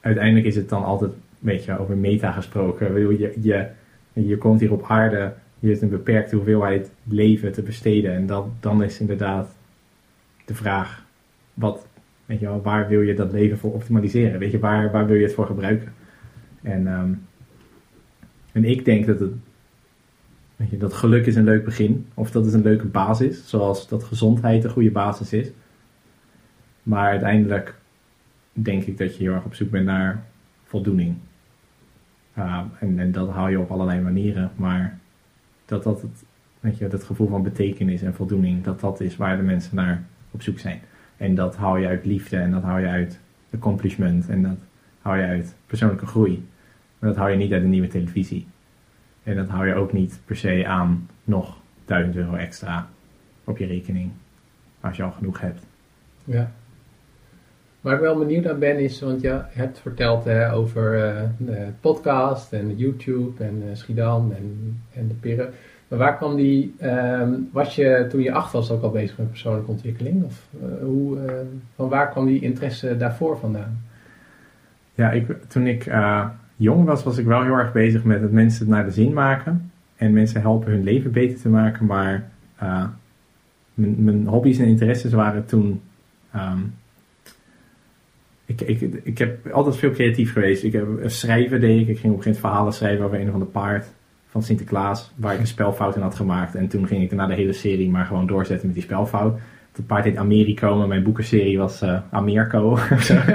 uiteindelijk is het dan altijd, weet je, over meta gesproken. Je, je, je komt hier op aarde, je hebt een beperkte hoeveelheid leven te besteden. En dan, dan is inderdaad de vraag, wat, waar wil je dat leven voor optimaliseren? Weet je, waar, waar wil je het voor gebruiken? En, ehm, en ik denk dat het, weet je, dat geluk is een leuk begin. Of dat is een leuke basis, zoals dat gezondheid een goede basis is. Maar uiteindelijk denk ik dat je heel erg op zoek bent naar voldoening. En, en dat haal je op allerlei manieren, maar dat dat het, weet je, dat gevoel van betekenis en voldoening, dat dat is waar de mensen naar op zoek zijn. En dat haal je uit liefde en dat haal je uit accomplishment en dat haal je uit persoonlijke groei. Maar dat haal je niet uit een nieuwe televisie. En dat hou je ook niet per se aan nog 1000 euro extra op je rekening, als je al genoeg hebt. Ja. Waar ik wel benieuwd naar ben is, want je hebt verteld hè, over eh, de podcast en YouTube en eh, Schiedam en, en de Pirre. Maar waar kwam die, ehm, was je toen je acht was ook al bezig met persoonlijke ontwikkeling? Of eh, hoe, eh, van waar kwam die interesse daarvoor vandaan? Ja, ik, toen ik eh, jong was, was ik wel heel erg bezig met het mensen naar de zin maken. En mensen helpen hun leven beter te maken. Maar eh, mijn, mijn hobby's en interesses waren toen... ehm, ik, ik, ik heb altijd veel creatief geweest. Ik heb schrijven deed ik. Ik ging op een gegeven moment verhalen schrijven over een of ander paard van Sinterklaas. Waar ik een spelfout in had gemaakt. En toen ging ik daarna de hele serie maar gewoon doorzetten met die spelfout. Het paard heet Americo, maar mijn boekenserie was Amerco. [LAUGHS] of zo. [LAUGHS]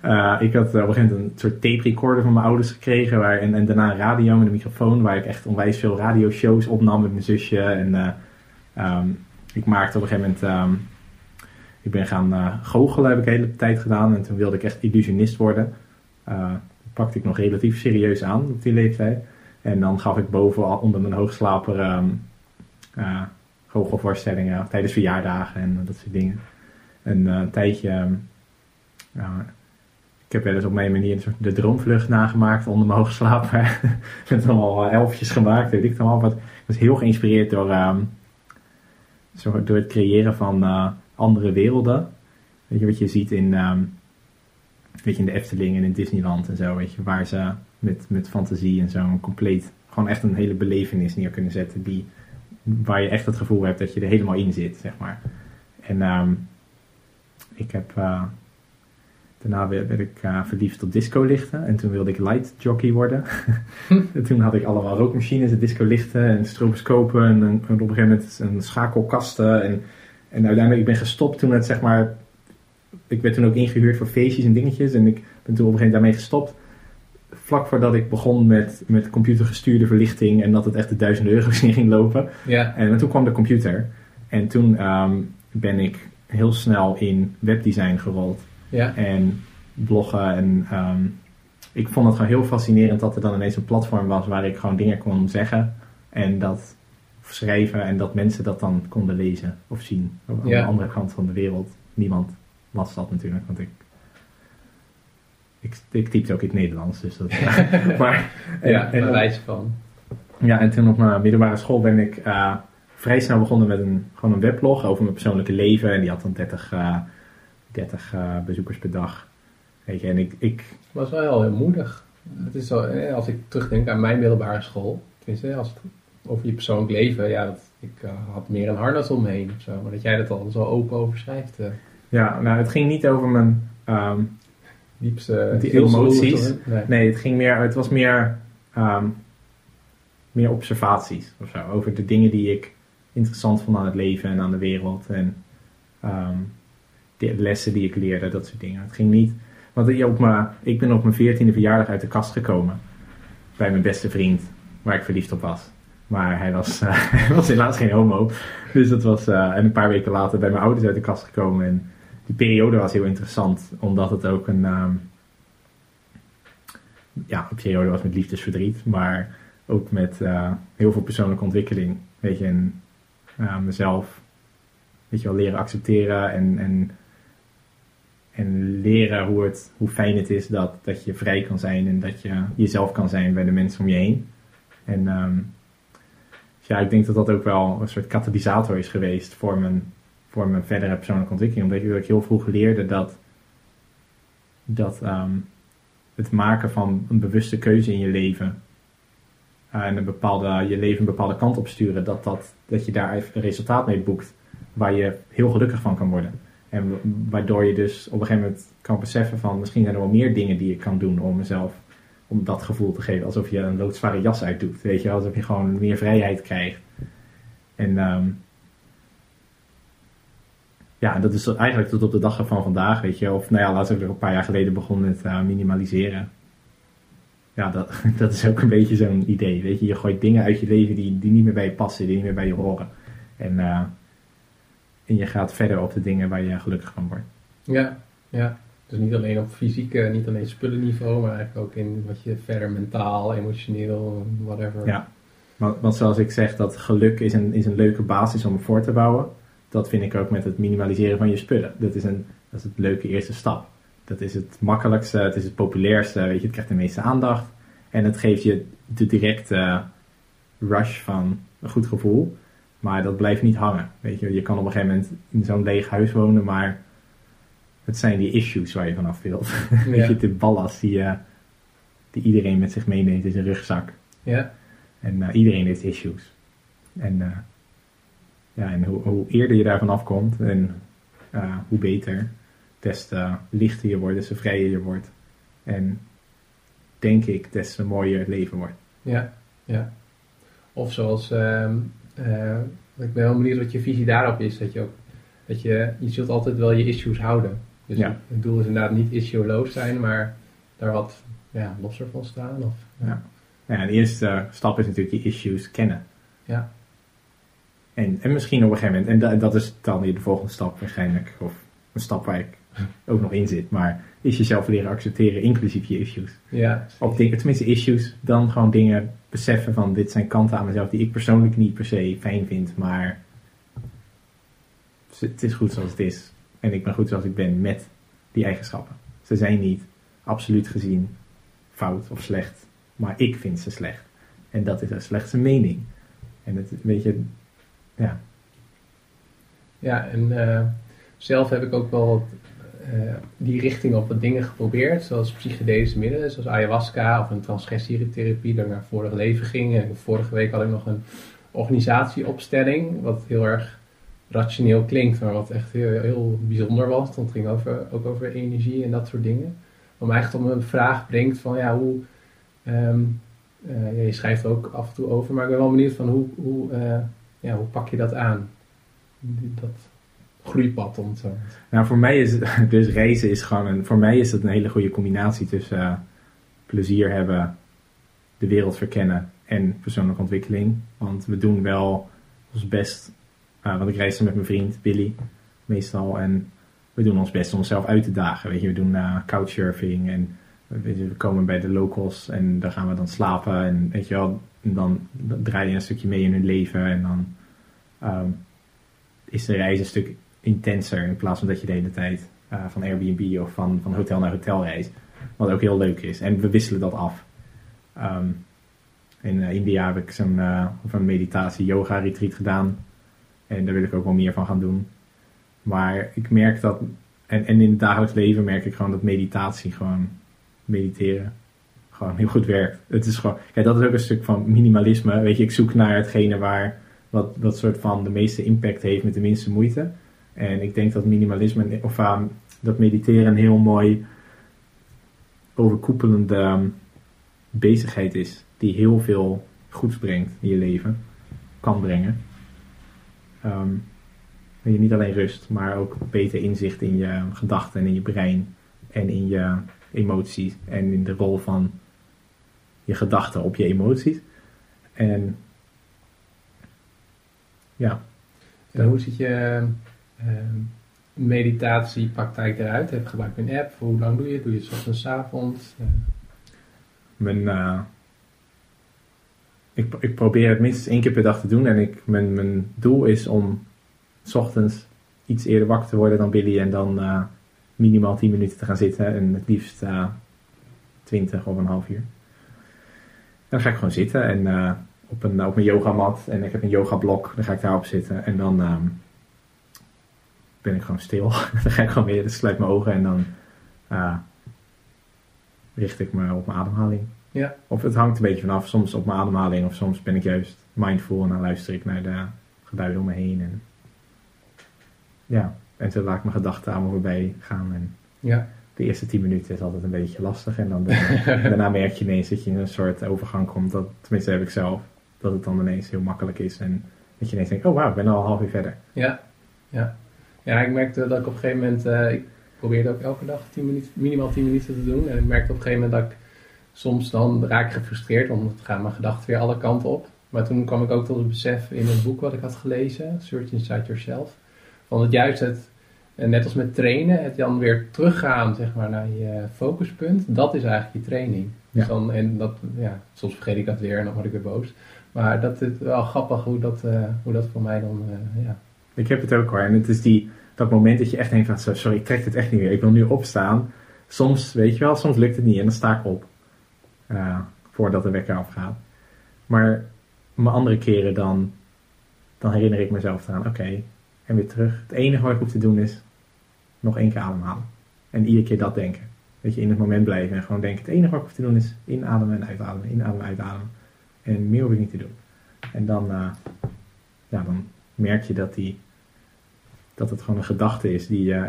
Eh, ik had op een gegeven moment een soort tape recorder van mijn ouders gekregen. Waar, en, en daarna een radio met een microfoon. Waar ik echt onwijs veel radioshows opnam met mijn zusje. En eh, ehm, ik maakte op een gegeven moment... ehm, ik ben gaan goochelen, heb ik de hele tijd gedaan. En toen wilde ik echt illusionist worden. Dat pakte ik nog relatief serieus aan op die leeftijd. En dan gaf ik boven onder mijn hoogslaper... ehm, eh, goochelvoorstellingen tijdens verjaardagen en dat soort dingen. Een uh, tijdje, ehm, nou, ik heb wel eens op mijn manier de droomvlucht nagemaakt onder mijn hoge slaap. [LAUGHS] met allemaal elfjes gemaakt, weet ik allemaal wat. Ik was heel geïnspireerd door, um, zo, door het creëren van uh, andere werelden. Weet je wat je ziet in, um, weet je, in de Efteling en in Disneyland en zo, weet je, waar ze met, met fantasie en zo een compleet, gewoon echt een hele belevenis neer kunnen zetten die, waar je echt het gevoel hebt dat je er helemaal in zit, zeg maar. En um, ik heb, uh, daarna werd ik uh, verliefd op discolichten en toen wilde ik light jockey worden. [LAUGHS] en toen had ik allemaal rookmachines en discolichten en stroboscopen en, en, op een gegeven moment een schakelkasten en, en uiteindelijk ik ben gestopt toen het zeg maar, ik werd toen ook ingehuurd voor feestjes en dingetjes en ik ben toen op een gegeven moment daarmee gestopt vlak voordat ik begon met, met computergestuurde verlichting en dat het echt de duizenden euro's [LAUGHS] in ging lopen. Ja. En, toen kwam de computer. En toen um, ben ik heel snel in webdesign gerold. Ja. En bloggen. En um, ik vond het gewoon heel fascinerend dat er dan ineens een platform was waar ik gewoon dingen kon zeggen. En dat schrijven en dat mensen dat dan konden lezen of zien. Aan Ja. de andere kant van de wereld. Niemand las dat natuurlijk, want ik ik, ik typte ook in het Nederlands, dus dat... [LAUGHS] maar, en, ja, en, bij wijze van. ja, en toen op mijn middelbare school ben ik uh, vrij snel begonnen met een, gewoon een weblog over mijn persoonlijke leven. En die had dan 30, uh, 30 uh, bezoekers per dag. Weet je, en ik... ik was wel heel, heel moedig. Het is zo, eh, als ik terugdenk aan mijn middelbare school, tenminste als het over je persoonlijk leven, ja, dat, ik uh, had meer een harnas om me heen of zo. Maar dat jij dat al zo open over schrijft. Ja, nou, het ging niet over mijn... Um, diepste die emoties. Nee. nee. het ging meer, het was meer, um, meer observaties of zo. Over de dingen die ik interessant vond aan het leven en aan de wereld. En um, de lessen die ik leerde, dat soort dingen. Het ging niet, want op mijn, ik ben op mijn veertiende verjaardag uit de kast gekomen. Bij mijn beste vriend, waar ik verliefd op was. Maar hij was, uh, [LAUGHS] hij was helaas geen homo. Dus dat was, uh, en een paar weken later bij mijn ouders uit de kast gekomen. En die periode was heel interessant, omdat het ook een, um, ja, een periode was met liefdesverdriet, maar ook met uh, heel veel persoonlijke ontwikkeling. Weet je, uh, mezelf, weet je wel, leren accepteren en, en, en leren hoe, het, hoe fijn het is dat, dat je vrij kan zijn en dat je jezelf kan zijn bij de mensen om je heen. En um, ja, ik denk dat dat ook wel een soort katalysator is geweest voor mijn voor mijn verdere persoonlijke ontwikkeling. Omdat ik heel vroeg leerde dat, dat um, het maken van een bewuste keuze in je leven uh, en een bepaalde, je leven een bepaalde kant op sturen, dat, dat, dat je daar een resultaat mee boekt waar je heel gelukkig van kan worden. En waardoor je dus op een gegeven moment kan beseffen van misschien zijn er wel meer dingen die ik kan doen om mezelf, om dat gevoel te geven. Alsof je een loodzware jas uitdoet, weet je, alsof je gewoon meer vrijheid krijgt. En um, ja, dat is eigenlijk tot op de dag van vandaag, weet je. Of nou ja, laatst ook nog een paar jaar geleden begonnen met uh, minimaliseren. Ja, dat, [LAUGHS] dat is ook een beetje zo'n idee, weet je. Je gooit dingen uit je leven die, die niet meer bij je passen, die niet meer bij je horen. En, uh, en je gaat verder op de dingen waar je gelukkig van wordt. Ja, ja. Dus niet alleen op fysiek, uh, niet alleen spullenniveau, maar eigenlijk ook in wat je verder mentaal, emotioneel, whatever. Ja, want, want zoals ik zeg, dat geluk is een, is een leuke basis om voor te bouwen dat vind ik ook met het minimaliseren van je spullen. Dat is, een, dat is het leuke eerste stap. Dat is het makkelijkste, het is het populairste, weet je, het krijgt de meeste aandacht. En het geeft je de directe rush van een goed gevoel. Maar dat blijft niet hangen. Weet je, je kan op een gegeven moment in zo'n leeg huis wonen, maar het zijn die issues waar je vanaf wilt. [LAUGHS] Ja. weet je, de ballast die, uh, die iedereen met zich meeneemt in zijn rugzak. Ja. En uh, iedereen heeft issues. En uh, ja, en hoe, hoe, eerder je daarvan afkomt en uh, hoe beter, des te lichter je wordt, des te vrijer je wordt. En denk ik, des te mooier het leven wordt. Ja, ja. Of zoals, uh, uh, ik ben wel benieuwd wat je visie daarop is, dat je ook, dat je, je zult altijd wel je issues houden. Dus ja. het doel is inderdaad niet issue-loos zijn, maar daar wat ja, losser van staan. Of, ja. Ja, de eerste stap is natuurlijk je issues kennen. Ja. En, en misschien op een gegeven moment, en da, dat is dan weer de volgende stap waarschijnlijk, of een stap waar ik ook nog in zit, maar is jezelf leren accepteren, inclusief je issues. Ja. Of dingen, tenminste issues, dan gewoon dingen beseffen van dit zijn kanten aan mezelf die ik persoonlijk niet per se fijn vind, maar het is goed zoals het is. En ik ben goed zoals ik ben met die eigenschappen. Ze zijn niet absoluut gezien fout of slecht, maar ik vind ze slecht. En dat is een slechtste mening. En het, weet je, ja. Ja, en eh, zelf heb ik ook wel uh, die richting op wat dingen geprobeerd, zoals psychedelische middelen, zoals ayahuasca of een transgressietherapie, dat naar vorig leven ging. En vorige week had ik nog een organisatieopstelling, wat heel erg rationeel klinkt, maar wat echt heel, heel bijzonder was. Het ging over, ook over energie en dat soort dingen. Om eigenlijk om een vraag brengt van ja, hoe. Um, uh, je schrijft er ook af en toe over, maar ik ben wel benieuwd van hoe, hoe, ja, hoe pak je dat aan? Dat groeipad om zo Nou, voor mij is [LAUGHS] dus reizen is gewoon een, voor mij is het een hele goede combinatie tussen uh, plezier hebben, de wereld verkennen en persoonlijke ontwikkeling. Want we doen wel ons best, want ik reis met mijn vriend Billy meestal en we doen ons best om onszelf uit te dagen. Weet je, we doen uh, couchsurfing en we komen bij de locals en daar gaan we dan slapen. En weet je wel, dan, draai je een stukje mee in hun leven en dan um, is de reis een stuk intenser in plaats van dat je de hele tijd uh, van Airbnb of van, van hotel naar hotel reist. Wat ook heel leuk is. En we wisselen dat af. Um, in uh, India heb ik zo'n uh, een meditatie yoga retreat gedaan. En daar wil ik ook wel meer van gaan doen. Maar ik merk dat, en, en in het dagelijks leven merk ik gewoon dat meditatie gewoon, mediteren, gewoon heel goed werkt. Het is gewoon, kijk, dat is ook een stuk van minimalisme. Weet je, ik zoek naar hetgene waar, wat, wat soort van de meeste impact heeft met de minste moeite. En ik denk dat minimalisme, of uh, dat mediteren een heel mooi overkoepelende um, bezigheid is. Die heel veel goeds brengt in je leven. Kan brengen. Um, je niet alleen rust, maar ook beter inzicht in je gedachten en in je brein en in je emoties en in de rol van je gedachten op je emoties. En ja. En hoe ziet je uh, meditatiepraktijk eruit? Heb je gebruikt een app? Hoe lang doe je het? Doe je het ochtends, avond? Uh. Mijn, uh, ik, ik probeer het minstens één keer per dag te doen en ik, mijn, mijn doel is om s ochtends iets eerder wakker te worden dan Billy en dan minimaal 10 minuten te gaan zitten en het liefst uh, 20 of een half uur. Dan ga ik gewoon zitten en uh, op, een, op mijn yogamat en ik heb een yogablok, dan ga ik daarop zitten en dan um, ben ik gewoon stil. [LAUGHS] dan ga ik gewoon weer, dan sluit mijn ogen en dan uh, richt ik me op mijn ademhaling. Ja. Of het hangt een beetje vanaf, soms op mijn ademhaling of soms ben ik juist mindful en dan luister ik naar de geluiden om me heen en ja, en zo laat ik mijn gedachten aan me voorbij gaan. En ja. De eerste tien minuten is altijd een beetje lastig. En dan [LAUGHS] daarna, merk je ineens dat je in een soort overgang komt. Dat, tenminste heb ik zelf. Dat het dan ineens heel makkelijk is. En dat je ineens denkt, oh wauw, ik ben al half uur verder. Ja, ja. Ja, ik merkte dat ik op een gegeven moment... Uh, ik probeerde ook elke dag 10 minuten, minimaal 10 minuten te doen. En ik merkte op een gegeven moment dat ik soms dan raak gefrustreerd. Want dan gaan mijn gedachten weer alle kanten op. Maar toen kwam ik ook tot het besef in een boek wat ik had gelezen. Search Inside Yourself van het juist het, net als met trainen, het dan weer teruggaan zeg maar, naar je focuspunt, dat is eigenlijk je training. Ja. Dus dan, en dat, ja, soms vergeet ik dat weer en dan word ik weer boos. Maar dat is wel grappig hoe dat, uh, hoe dat voor mij dan, uh, ja. Ik heb het ook hoor. En het is die, dat moment dat je echt denkt van, sorry, ik trek het echt niet meer. Ik wil nu opstaan. Soms, weet je wel, soms lukt het niet en dan sta ik op. Uh, voordat de wekker afgaat. Maar mijn andere keren dan, dan herinner ik mezelf eraan, oké, en weer terug. Het enige wat ik hoef te doen is nog één keer ademhalen. En iedere keer dat denken. Dat je in het moment blijven en gewoon denken. Het enige wat ik hoef te doen is inademen en uitademen, inademen, uitademen. En meer hoef ik niet te doen. En dan, uh, ja, dan merk je dat, die, dat het gewoon een gedachte is die, uh,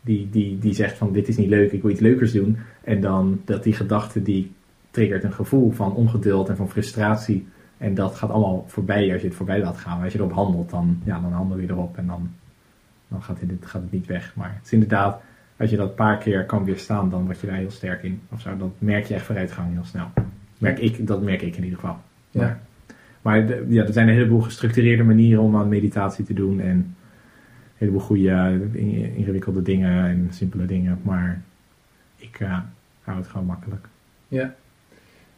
die, die, die zegt van dit is niet leuk, ik wil iets leukers doen. En dan dat die gedachte die triggert een gevoel van ongeduld en van frustratie en dat gaat allemaal voorbij als je het voorbij laat gaan. Als je erop handelt, dan, ja, dan handel je erop en dan, dan gaat, het, gaat het niet weg. Maar het is inderdaad, als je dat een paar keer kan weerstaan, dan word je daar heel sterk in. Of zo, dan merk je echt vooruitgang heel snel. Merk ik, dat merk ik in ieder geval. Ja. Maar, maar de, ja, er zijn een heleboel gestructureerde manieren om aan meditatie te doen. En een heleboel goede, ingewikkelde dingen en simpele dingen. Maar ik uh, hou het gewoon makkelijk. Ja.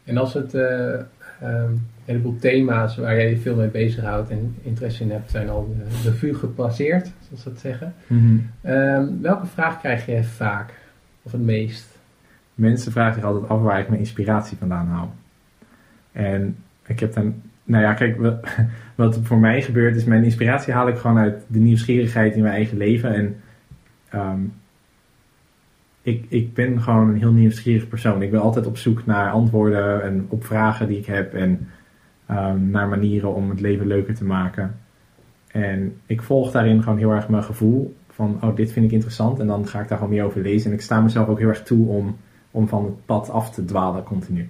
En als het uh, um, heleboel thema's waar jij je veel mee bezighoudt en interesse in hebt, zijn al de revue gepasseerd, zoals ze dat zeggen. Mhm. Ehm, welke vraag krijg je vaak of het meest? Mensen vragen zich altijd af waar ik mijn inspiratie vandaan haal. En ik heb dan, nou ja, kijk, wat [LAUGHS] voor mij gebeurt is, mijn inspiratie haal ik gewoon uit de nieuwsgierigheid in mijn eigen leven. En ehm, ik, ik ben gewoon een heel nieuwsgierig persoon. Ik ben altijd op zoek naar antwoorden en op vragen die ik heb en um, naar manieren om het leven leuker te maken. En ik volg daarin gewoon heel erg mijn gevoel van, oh, dit vind ik interessant en dan ga ik daar gewoon meer over lezen. En ik sta mezelf ook heel erg toe om, om van het pad af te dwalen continu.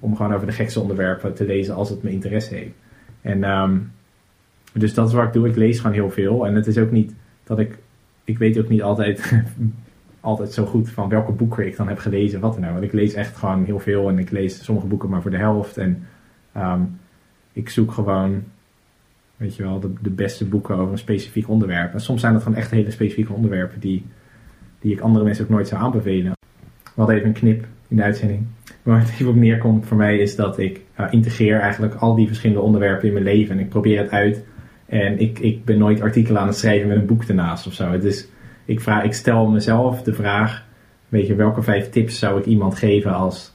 Om gewoon over de gekste onderwerpen te lezen als het me interesse heeft. En um, dus dat is wat ik doe. Ik lees gewoon heel veel. En het is ook niet dat ik, ik weet ook niet altijd altijd zo goed van welke boeken ik dan heb gelezen, wat dan nou. Want ik lees echt gewoon heel veel en ik lees sommige boeken maar voor de helft. En um, ik zoek gewoon, weet je wel, de, beste boeken over een specifiek onderwerp. En soms zijn dat gewoon echt hele specifieke onderwerpen die, die ik andere mensen ook nooit zou aanbevelen. Hadden even een knip in de uitzending. Waar het even op neerkomt voor mij is dat ik uh, integreer eigenlijk al die verschillende onderwerpen in mijn leven. En ik probeer het uit. En ik, ik ben nooit artikelen aan het schrijven met een boek ernaast of zo. Het is ik, vraag, ik stel mezelf de vraag, weet je, welke vijf tips zou ik iemand geven als,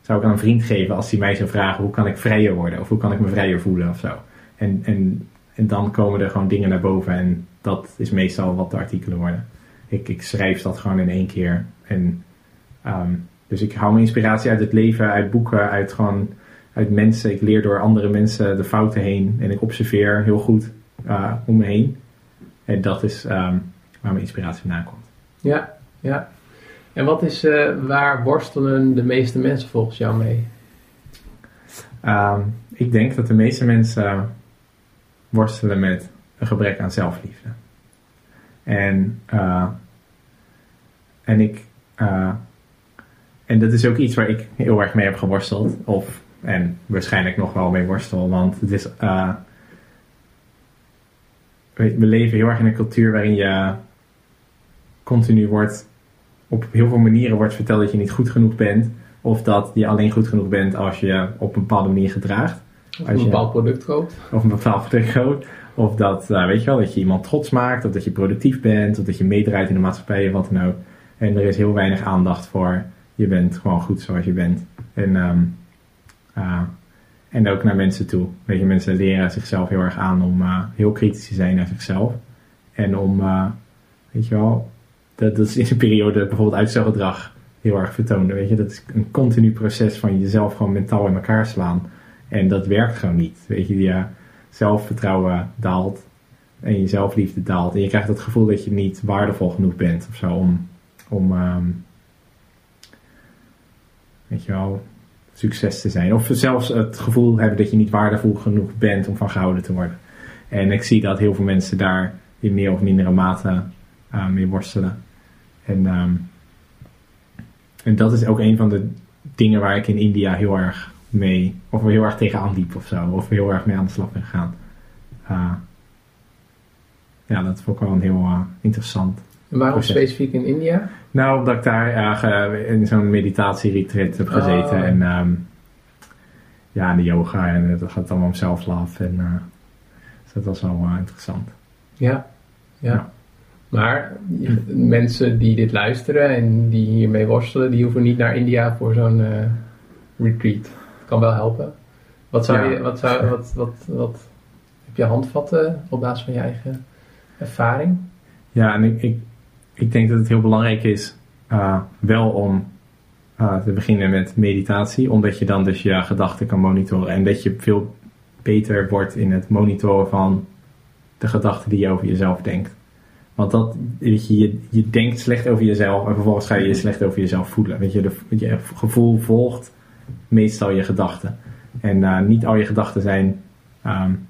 zou ik aan een vriend geven als hij mij zou vragen, hoe kan ik vrijer worden? Of hoe kan ik me vrijer voelen of zo? En, en, en dan komen er gewoon dingen naar boven en dat is meestal wat de artikelen worden. Ik, ik schrijf dat gewoon in één keer. En, um, dus ik hou mijn inspiratie uit het leven, uit boeken, uit gewoon uit mensen. Ik leer door andere mensen de fouten heen en ik observeer heel goed uh, om me heen. En dat is um, waar mijn inspiratie vandaan komt. Ja, ja. En wat is, uh, waar worstelen de meeste mensen volgens jou mee? Um, ik denk dat de meeste mensen worstelen met een gebrek aan zelfliefde. En, uh, en ik, uh, en dat is ook iets waar ik heel erg mee heb geworsteld. Of, en waarschijnlijk nog wel mee worstel. Want het is, uh, we leven heel erg in een cultuur waarin je continu wordt, op heel veel manieren wordt verteld dat je niet goed genoeg bent. Of dat je alleen goed genoeg bent als je op een bepaalde manier gedraagt. Of een bepaald product koopt. Of een bepaald product koopt. Of dat, uh, weet je wel, dat je iemand trots maakt. Of dat je productief bent. Of dat je meedraait in de maatschappij. Of wat dan ook. En er is heel weinig aandacht voor. Je bent gewoon goed zoals je bent. En, um, uh, en ook naar mensen toe. Weet je, mensen leren zichzelf heel erg aan om uh, heel kritisch te zijn naar zichzelf. En om, weet je wel, dat, is in een periode bijvoorbeeld uitstelgedrag heel erg vertoonde. Weet je? Dat is een continu proces van jezelf gewoon mentaal in elkaar slaan. En dat werkt gewoon niet. Weet je, je zelfvertrouwen daalt en je zelfliefde daalt. En je krijgt het gevoel dat je niet waardevol genoeg bent of zo om, om um, weet je wel, succes te zijn. Of zelfs het gevoel hebben dat je niet waardevol genoeg bent om van gehouden te worden. En ik zie dat heel veel mensen daar in meer of mindere mate uh, mee worstelen. En, um, en dat is ook een van de dingen waar ik in India heel erg mee, of heel erg tegenaan liep of zo, of heel erg mee aan de slag ben gegaan. Uh, ja, dat vond ik wel een heel uh, interessant. En waarom proces. specifiek in India? Nou, omdat ik daar uh, in zo'n meditatieretreat heb gezeten oh. en um, ja, de yoga en dat gaat allemaal om self-love. En dus dat was wel interessant. Ja, ja. ja. Maar mensen die dit luisteren en die hiermee worstelen, die hoeven niet naar India voor zo'n uh, retreat. kan wel helpen. Wat zou ja. je, wat zou, wat, wat, wat, heb je handvatten op basis van je eigen ervaring? Ja, en ik, ik, ik denk dat het heel belangrijk is, uh, wel om uh, te beginnen met meditatie, omdat je dan dus je gedachten kan monitoren en dat je veel beter wordt in het monitoren van de gedachten die je over jezelf denkt. Want dat, weet je, je, denkt slecht over jezelf en vervolgens ga je je slecht over jezelf voelen. Weet je, je gevoel volgt meestal je gedachten. En uh, niet al je gedachten zijn um,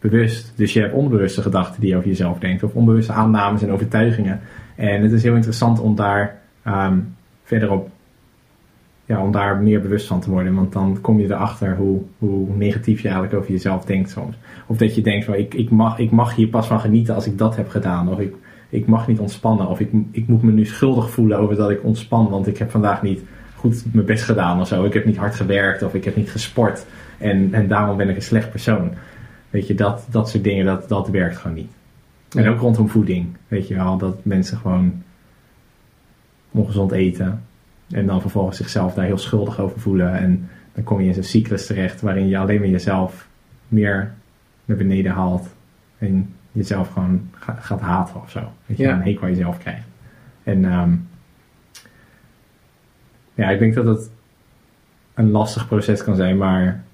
bewust. Dus je hebt onbewuste gedachten die je over jezelf denkt. Of onbewuste aannames en overtuigingen. En het is heel interessant om daar um, verder op ja, om daar meer bewust van te worden. Want dan kom je erachter hoe, hoe negatief je eigenlijk over jezelf denkt soms. Of dat je denkt van ik, ik, mag, ik mag hier pas van genieten als ik dat heb gedaan. Of ik, ik mag niet ontspannen. Of ik, ik moet me nu schuldig voelen over dat ik ontspan. Want ik heb vandaag niet goed mijn best gedaan of zo. Ik heb niet hard gewerkt of ik heb niet gesport. En, en daarom ben ik een slecht persoon. Weet je, dat, dat soort dingen, dat, dat werkt gewoon niet. En ook rondom voeding. Weet je wel, dat mensen gewoon ongezond eten. En dan vervolgens zichzelf daar heel schuldig over voelen. En dan kom je in zo'n cyclus terecht waarin je alleen maar jezelf meer naar beneden haalt. En jezelf gewoon gaat haten of zo. Dat je Ja. een hekel aan jezelf krijgt. En ehm, ja, ik denk dat het een lastig proces kan zijn, maar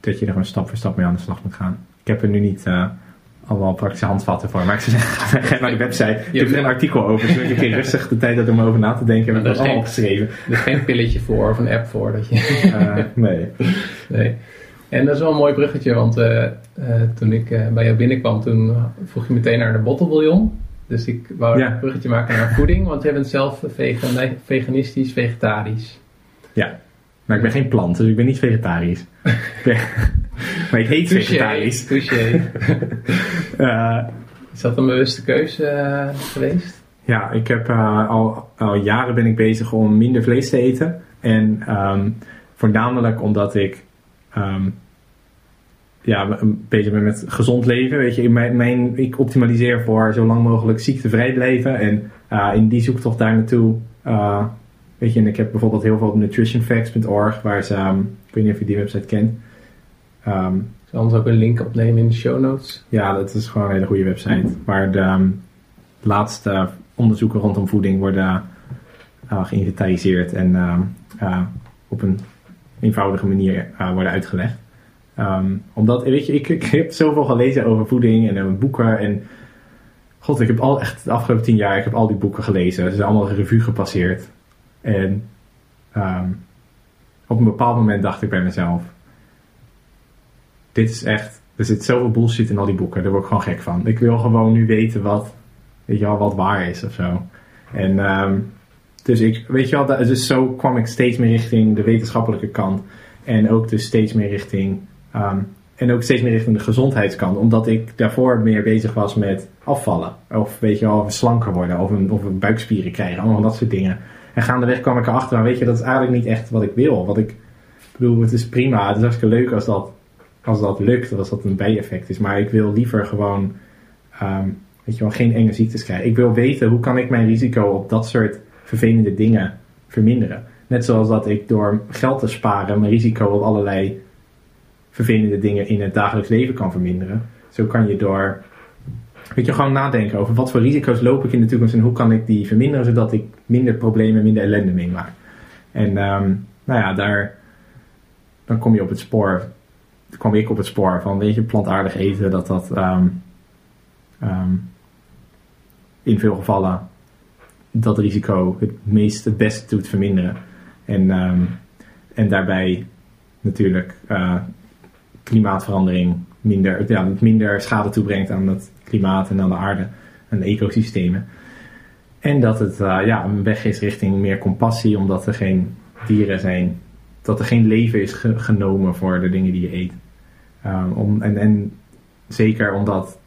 dat je er gewoon stap voor stap mee aan de slag moet gaan. Ik heb er nu niet eh allemaal praktische handvatten voor, maar ik zeggen, [LAUGHS] ga naar de website. Ik heb er een artikel over, zodat ik een keer [LAUGHS] rustig de tijd had om over na te denken. En ik dat is allemaal opgeschreven. Er is geen pilletje voor of een app voor. Dat je, Eh, nee. [LAUGHS] nee. En dat is wel een mooi bruggetje, want eh, eh, toen ik bij jou binnenkwam, toen vroeg je meteen naar de bottlebouillon. Dus ik wou Ja. een bruggetje maken naar voeding, want jij bent zelf vegan, veganistisch, vegetarisch. Ja, maar ik ben geen plant, dus ik ben niet vegetarisch. Ik ben- maar ik heet vegetarisch. Touché. [LAUGHS] Eh, Is dat een bewuste keuze eh, geweest? Ja, ik heb eh, al, al jaren ben ik bezig om minder vlees te eten. En ehm, voornamelijk omdat ik ehm, ja, bezig ben met gezond leven. Weet je, in mijn, mijn, ik optimaliseer voor zo lang mogelijk ziektevrij blijven. En eh, in die zoektocht daar naartoe. weet je, en ik heb bijvoorbeeld heel veel op nutritionfacts.org, waar ze, ehm, ik weet niet of je die website kent. Ehm, Ik zal anders ook een link opnemen in de show notes. ja, dat is gewoon een hele goede website. Waar de ehm, laatste onderzoeken rondom voeding worden geïnventariseerd en ehm, eh, op een eenvoudige manier eh, worden uitgelegd. Omdat, weet je, ik, [LAUGHS] ik heb zoveel gelezen over voeding en boeken. En god, ik heb al echt de afgelopen tien jaar, ik heb al die boeken gelezen. Ze zijn allemaal revue gepasseerd. En op een bepaald moment dacht ik bij mezelf, dit is echt, er zit zoveel bullshit in al die boeken, daar word ik gewoon gek van. Ik wil gewoon nu weten wat, weet je wel, wat waar is of zo. En ehm, dus ik, weet je wel, dat- dus zo kwam ik steeds meer richting de wetenschappelijke kant. En ook dus steeds meer richting, ehm, en ook steeds meer richting de gezondheidskant. Omdat ik daarvoor meer bezig was met afvallen. Of weet je wel, slanker worden. Of een, of een buikspieren krijgen. Allemaal dat soort dingen. En gaandeweg kwam ik erachter, weet je, dat is eigenlijk niet echt wat ik wil. Wat ik, ik bedoel, het is prima. Het is hartstikke leuk als dat, als dat lukt. Als dat een bijeffect is. Maar ik wil liever gewoon, ehm, weet je wel, geen enge ziektes krijgen. Ik wil weten, hoe kan ik mijn risico op dat soort vervelende dingen verminderen. Net zoals dat ik door geld te sparen mijn risico op allerlei vervelende dingen in het dagelijks leven kan verminderen. Zo kan je door, weet je, gewoon nadenken over wat voor risico's loop ik in de toekomst en hoe kan ik die verminderen zodat ik minder problemen, minder ellende meemaak. En ehm, nou ja, daar, dan kom je op het spoor, kwam ik op het spoor van, weet je, plantaardig eten, dat dat ehm, ehm, in veel gevallen dat risico het meest, het beste doet verminderen. En, ehm, en daarbij natuurlijk eh, klimaatverandering minder, ja, minder schade toebrengt aan het klimaat en aan de aarde en de ecosystemen. En dat het eh, ja, een weg is richting meer compassie, omdat er geen dieren zijn, dat er geen leven is ge- genomen voor de dingen die je eet. Um, om, en, en zeker omdat,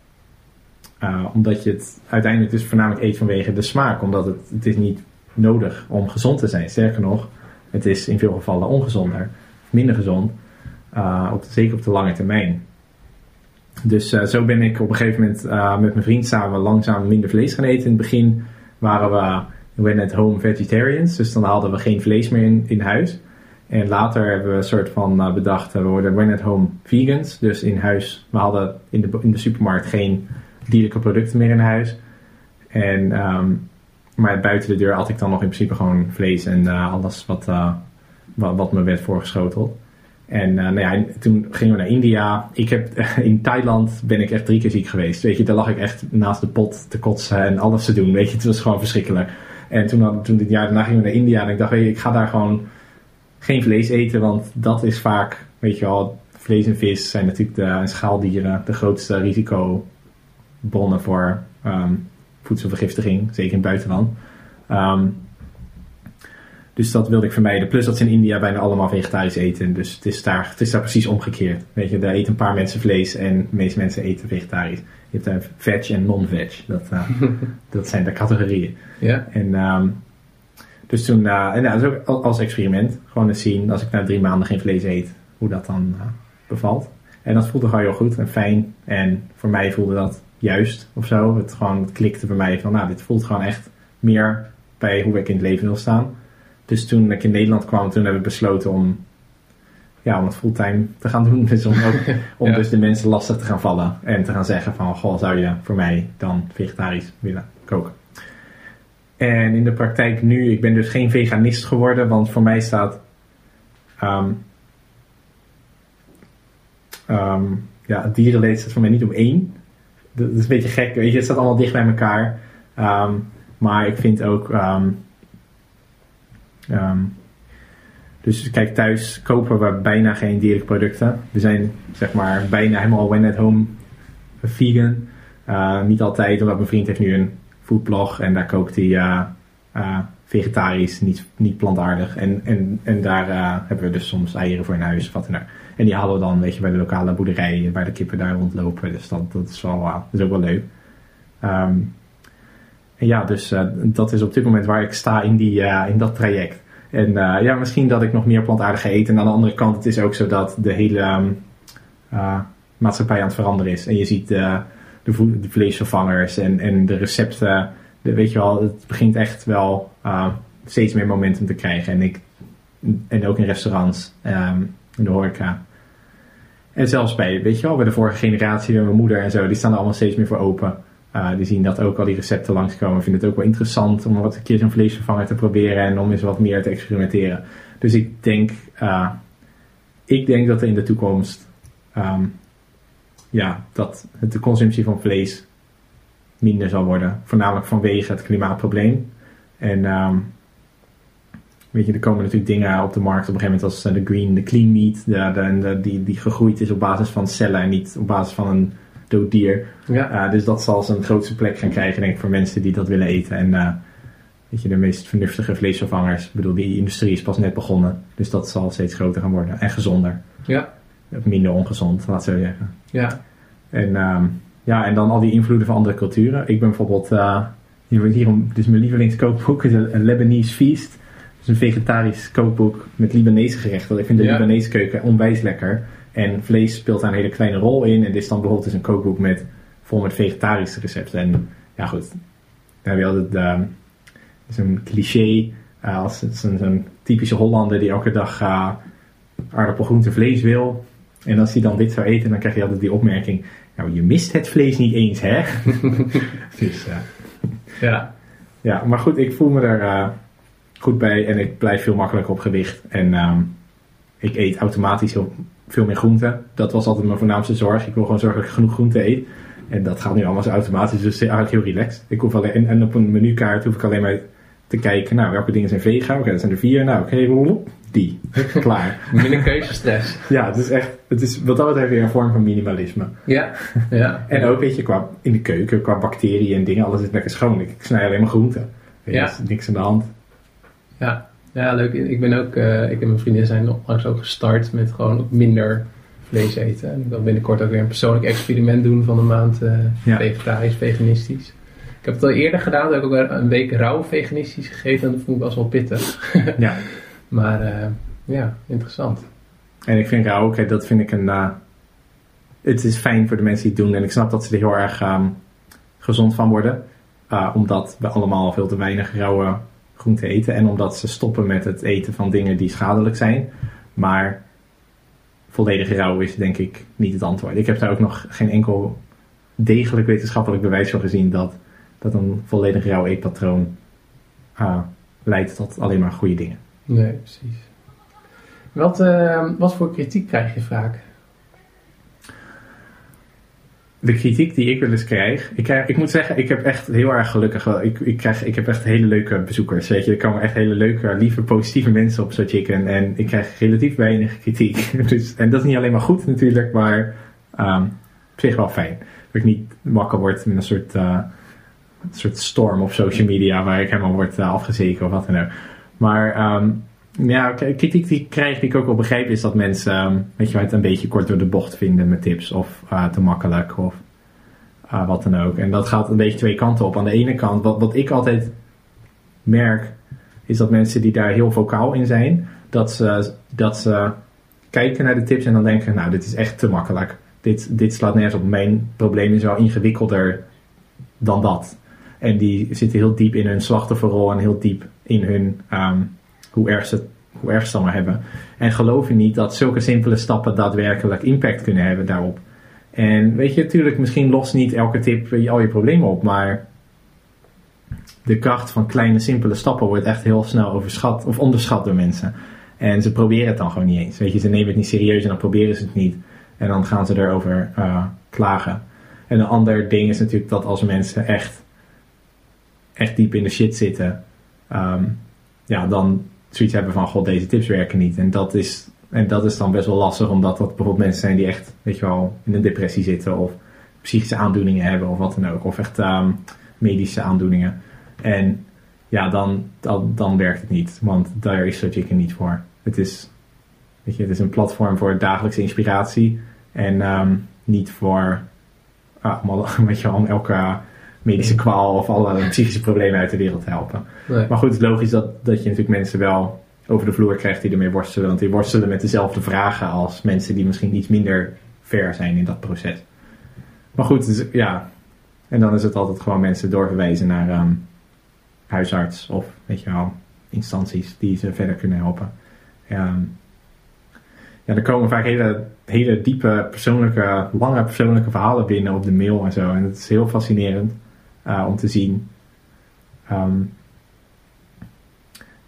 uh, omdat je het uiteindelijk dus voornamelijk eet vanwege de smaak, omdat het, het is niet nodig om gezond te zijn. Sterker nog, het is in veel gevallen ongezonder, minder gezond, op, zeker op de lange termijn. Dus uh, zo ben ik op een gegeven moment met mijn vriend samen langzaam minder vlees gaan eten. In het begin waren we, we at home vegetarians, dus dan hadden we geen vlees meer in, in huis. En later hebben we een soort van uh, bedacht, we worden when at home vegans. Dus in huis, we hadden in de, in de supermarkt geen dierlijke producten meer in huis. En, um, maar buiten de deur had ik dan nog in principe gewoon vlees en uh, alles wat, uh, wat, wat, me werd voorgeschoteld. En nou ja, toen gingen we naar India. Ik heb, [LAUGHS] in Thailand ben ik echt drie keer ziek geweest. Weet je, daar lag ik echt naast de pot te kotsen en alles te doen. Weet je, het was gewoon verschrikkelijk. En toen, toen dit jaar daarna gingen we naar India en ik dacht, weet je, ik ga daar gewoon geen vlees eten, want dat is vaak, weet je wel, vlees en vis zijn natuurlijk de en schaaldieren de grootste risicobronnen voor um, voedselvergiftiging, zeker in het buitenland. Um, dus dat wilde ik vermijden. Plus dat ze in India bijna allemaal vegetarisch eten. Dus het is daar, het is daar precies omgekeerd. Weet je, daar eten een paar mensen vlees en de meeste mensen eten vegetarisch. Je hebt daar veg en non-veg. Dat, uh, [LAUGHS] dat zijn de categorieën. Ja. En, um, Dus toen, uh, en nou, dat is ook als experiment. Gewoon eens zien, als ik na drie maanden geen vlees eet, hoe dat dan uh, bevalt. En dat voelde gewoon heel goed en fijn. En voor mij voelde dat juist of zo. Het gewoon het klikte bij mij van, nou, dit voelt gewoon echt meer bij hoe ik in het leven wil staan. Dus toen ik in Nederland kwam, toen hebben we besloten om, ja, om het fulltime te gaan doen. [LAUGHS] Dus om, ook, om dus de mensen lastig te gaan vallen. En te gaan zeggen van, goh, zou je voor mij dan vegetarisch willen koken? En in de praktijk nu, ik ben dus geen veganist geworden, want voor mij staat um, ja, dierenleed staat voor mij niet om één. Dat is een beetje gek, weet je, het staat allemaal dicht bij elkaar. Um, maar ik vind ook, dus kijk, thuis kopen we bijna geen dierlijke producten. We zijn zeg maar bijna helemaal when at home vegan. Uh, niet altijd, omdat mijn vriend heeft nu een foodblog en daar kookt hij uh, uh, vegetarisch, niet, niet plantaardig. En, en, en daar uh, hebben we dus soms eieren voor in huis wat dan. En die halen we dan, weet je, bij de lokale boerderij, waar de kippen daar rondlopen. Dus dat, dat, is, wel, dat is ook wel leuk. Um, en ja, dus dat is op dit moment waar ik sta in, die, in dat traject. En ja, misschien dat ik nog meer plantaardig eten. En aan de andere kant, het is ook zo dat de hele um, maatschappij aan het veranderen is. En je ziet de, vleesvervangers en, en de recepten weet je wel, het begint echt wel uh, steeds meer momentum te krijgen. En, ik, en ook in restaurants, um, in de horeca. En zelfs bij, weet je wel, bij de vorige generatie, bij mijn moeder en zo, die staan er allemaal steeds meer voor open. Uh, die zien dat ook al die recepten langskomen. Vinden het ook wel interessant om wat een keer zo'n vleesvervanger te proberen en om eens wat meer te experimenteren. Dus ik denk, uh, ik denk dat er in de toekomst, um, ja, dat de consumptie van vlees minder zal worden. Voornamelijk vanwege het klimaatprobleem. En um, weet je, er komen natuurlijk dingen op de markt op een gegeven moment als eh, de green, de clean meat, de, de, die, die gegroeid is op basis van cellen en niet op basis van een dood dier. Ja. Uh, dus dat zal zijn grootste plek gaan krijgen, denk ik, voor mensen die dat willen eten. En uh, weet je, de meest vernuftige vleesvervangers, ik bedoel, die industrie is pas net begonnen. Dus dat zal steeds groter gaan worden en gezonder. Ja. Minder ongezond, laat zo zeggen. Ja. En um, ja, en dan al die invloeden van andere culturen. Ik ben bijvoorbeeld, uh, hier, hierom, dus mijn lievelingskookboek is een, Lebanese Feast. Dus een vegetarisch kookboek met Libanese gerechten. Ik vind de ja. Libanese keuken onwijs lekker. En vlees speelt daar een hele kleine rol in. En dit is dan bijvoorbeeld dus een kookboek met, vol met vegetarische recepten. En ja goed, dan heb je altijd uh, zo'n cliché. Uh, als zo'n typische Hollander die elke dag uh, aardappel, groente, vlees wil. En als hij dan dit zou eten, dan krijg je altijd die opmerking. Nou, je mist het vlees niet eens, hè? [LAUGHS] dus, uh, ja. Ja, maar goed, ik voel me er uh, goed bij en ik blijf veel makkelijker op gewicht. En um, ik eet automatisch heel, veel meer groenten. Dat was altijd mijn voornaamste zorg. Ik wil gewoon zorgen dat ik genoeg groente eet. En dat gaat nu allemaal zo automatisch, dus eigenlijk heel relaxed. Ik hoef alleen, en op een menukaart hoef ik alleen maar te kijken, nou, welke dingen zijn vegan? Oké, okay, dat zijn er vier. Nou, oké, okay, die. Klaar. [LAUGHS] Minder keuzestress. ja, het is echt, het is wat dat betreft weer een vorm van minimalisme. Ja, ja. [LAUGHS] en ook, weet je, qua, in de keuken, qua bacteriën en dingen, alles is lekker schoon. Ik snij alleen maar groenten. Ja. Is niks aan de hand. Ja, ja leuk. Ik ben ook, uh, ik en mijn vriendin zijn onlangs ook gestart met gewoon minder vlees eten. En ik wil binnenkort ook weer een persoonlijk experiment doen van een maand uh, ja. vegetarisch, veganistisch. Ik heb het al eerder gedaan, heb ik ook een week rauw veganistisch gegeten en dat vond ik best wel pittig. ja. [LAUGHS] Maar uh, ja, interessant. En ik vind rauw, okay, dat vind ik een. Uh, het is fijn voor de mensen die het doen en ik snap dat ze er heel erg um, gezond van worden. Uh, omdat we allemaal veel te weinig rauwe groenten eten en omdat ze stoppen met het eten van dingen die schadelijk zijn. Maar volledig rauw is denk ik niet het antwoord. Ik heb daar ook nog geen enkel degelijk wetenschappelijk bewijs voor gezien dat, dat een volledig rauw eetpatroon uh, leidt tot alleen maar goede dingen. Nee, precies. Wat, uh, wat voor kritiek krijg je vaak? De kritiek die ik wel eens krijg, ik, krijg, ik moet zeggen, ik heb echt heel erg gelukkig, ik, ik, krijg, ik heb echt hele leuke bezoekers, weet je. Er komen echt hele leuke, lieve, positieve mensen op Chicken en ik krijg relatief weinig kritiek. [LAUGHS] dus, en dat is niet alleen maar goed natuurlijk, maar um, op zich wel fijn. Dat ik niet wakker word met een soort, een soort storm op social media waar ik helemaal word uh, afgezeken of wat dan ook. Maar um, ja, kritiek die ik krijg, die ik ook wel begrijp, is dat mensen um, weet je, het een beetje kort door de bocht vinden met tips of uh, te makkelijk of uh, wat dan ook. En dat gaat een beetje twee kanten op. Aan de ene kant, wat, wat ik altijd merk, is dat mensen die daar heel vocaal in zijn, dat ze, dat ze kijken naar de tips en dan denken, nou, dit is echt te makkelijk. Dit, dit slaat nergens op. Mijn probleem is wel ingewikkelder dan dat. En die zitten heel diep in hun slachtofferrol en heel diep in hun, ehm, hoe, erg ze, hoe erg ze het hebben. En geloven niet dat zulke simpele stappen daadwerkelijk impact kunnen hebben daarop. En weet je, natuurlijk, misschien lost niet elke tip al je problemen op, maar de kracht van kleine, simpele stappen wordt echt heel snel overschat of onderschat door mensen. En ze proberen het dan gewoon niet eens. Weet je, ze nemen het niet serieus en dan proberen ze het niet. En dan gaan ze erover uh, klagen. En een ander ding is natuurlijk dat als mensen echt, echt diep in de shit zitten, um, ja, dan zoiets hebben van, god, deze tips werken niet. En dat is, en dat is dan best wel lastig, omdat dat bijvoorbeeld mensen zijn die echt, weet je wel, in een depressie zitten of psychische aandoeningen hebben of wat dan ook. Of echt um, medische aandoeningen. En ja, dan, dan, dan werkt het niet, want daar is Sojiken niet voor. Het is, weet je, het is een platform voor dagelijkse inspiratie en um, niet voor ah, [LAUGHS] weet je, om elke medische kwaal of alle psychische problemen uit de wereld helpen. Nee. Maar goed, het is logisch dat, dat je natuurlijk mensen wel over de vloer krijgt die ermee worstelen. Want die worstelen met dezelfde vragen als mensen die misschien iets minder ver zijn in dat proces. Maar goed, dus, ja. En dan is het altijd gewoon mensen doorverwijzen naar um, huisarts of weet je wel, instanties die ze verder kunnen helpen. Um, ja, er komen vaak hele, hele diepe, persoonlijke, lange persoonlijke verhalen binnen op de mail en zo. En het is heel fascinerend uh, om te zien. Um,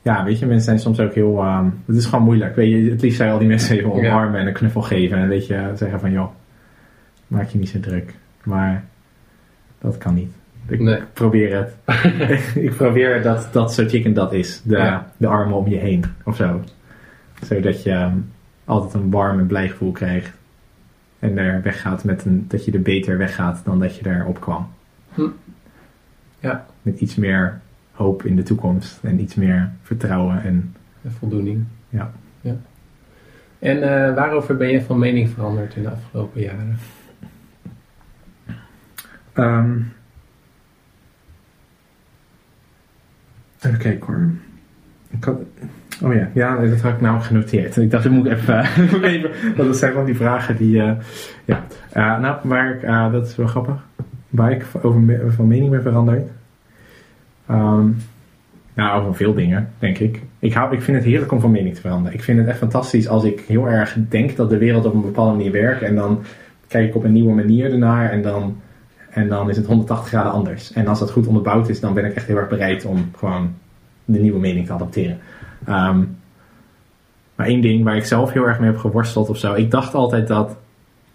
ja, weet je, mensen zijn soms ook heel. Um, het is gewoon moeilijk. Weet je, het liefst zou je al die mensen even omarmen en een knuffel geven. En weet je, zeggen van joh, maak je niet zo druk. Maar dat kan niet. Ik nee. probeer het. [LAUGHS] ik probeer dat, dat zo chicken dat is. De, ja. de armen om je heen of zo. Zodat je um, altijd een warm en blij gevoel krijgt. En er weggaat met een, dat je er beter weggaat dan dat je erop kwam. Hm. Ja. Met iets meer hoop in de toekomst en iets meer vertrouwen en, en voldoening. Ja. ja. En uh, waarover ben je van mening veranderd in de afgelopen jaren? Um, even kijken hoor. Ik had, oh ja, ja, dat had ik nou genoteerd. Ik dacht, dat moet ik even, moet even [LAUGHS] want dat zijn van die vragen die, uh, ja. Uh, nou, uh, dat is wel grappig, waar ik over, van mening ben veranderd. Um, nou, over veel dingen, denk ik. Ik, hou, ik vind het heerlijk om van mening te veranderen. Ik vind het echt fantastisch als ik heel erg denk dat de wereld op een bepaalde manier werkt. En dan kijk ik op een nieuwe manier ernaar en dan, en dan is het 180 graden anders. En als dat goed onderbouwd is, dan ben ik echt heel erg bereid om gewoon de nieuwe mening te adapteren. Um, maar één ding waar ik zelf heel erg mee heb geworsteld of zo. Ik dacht altijd dat.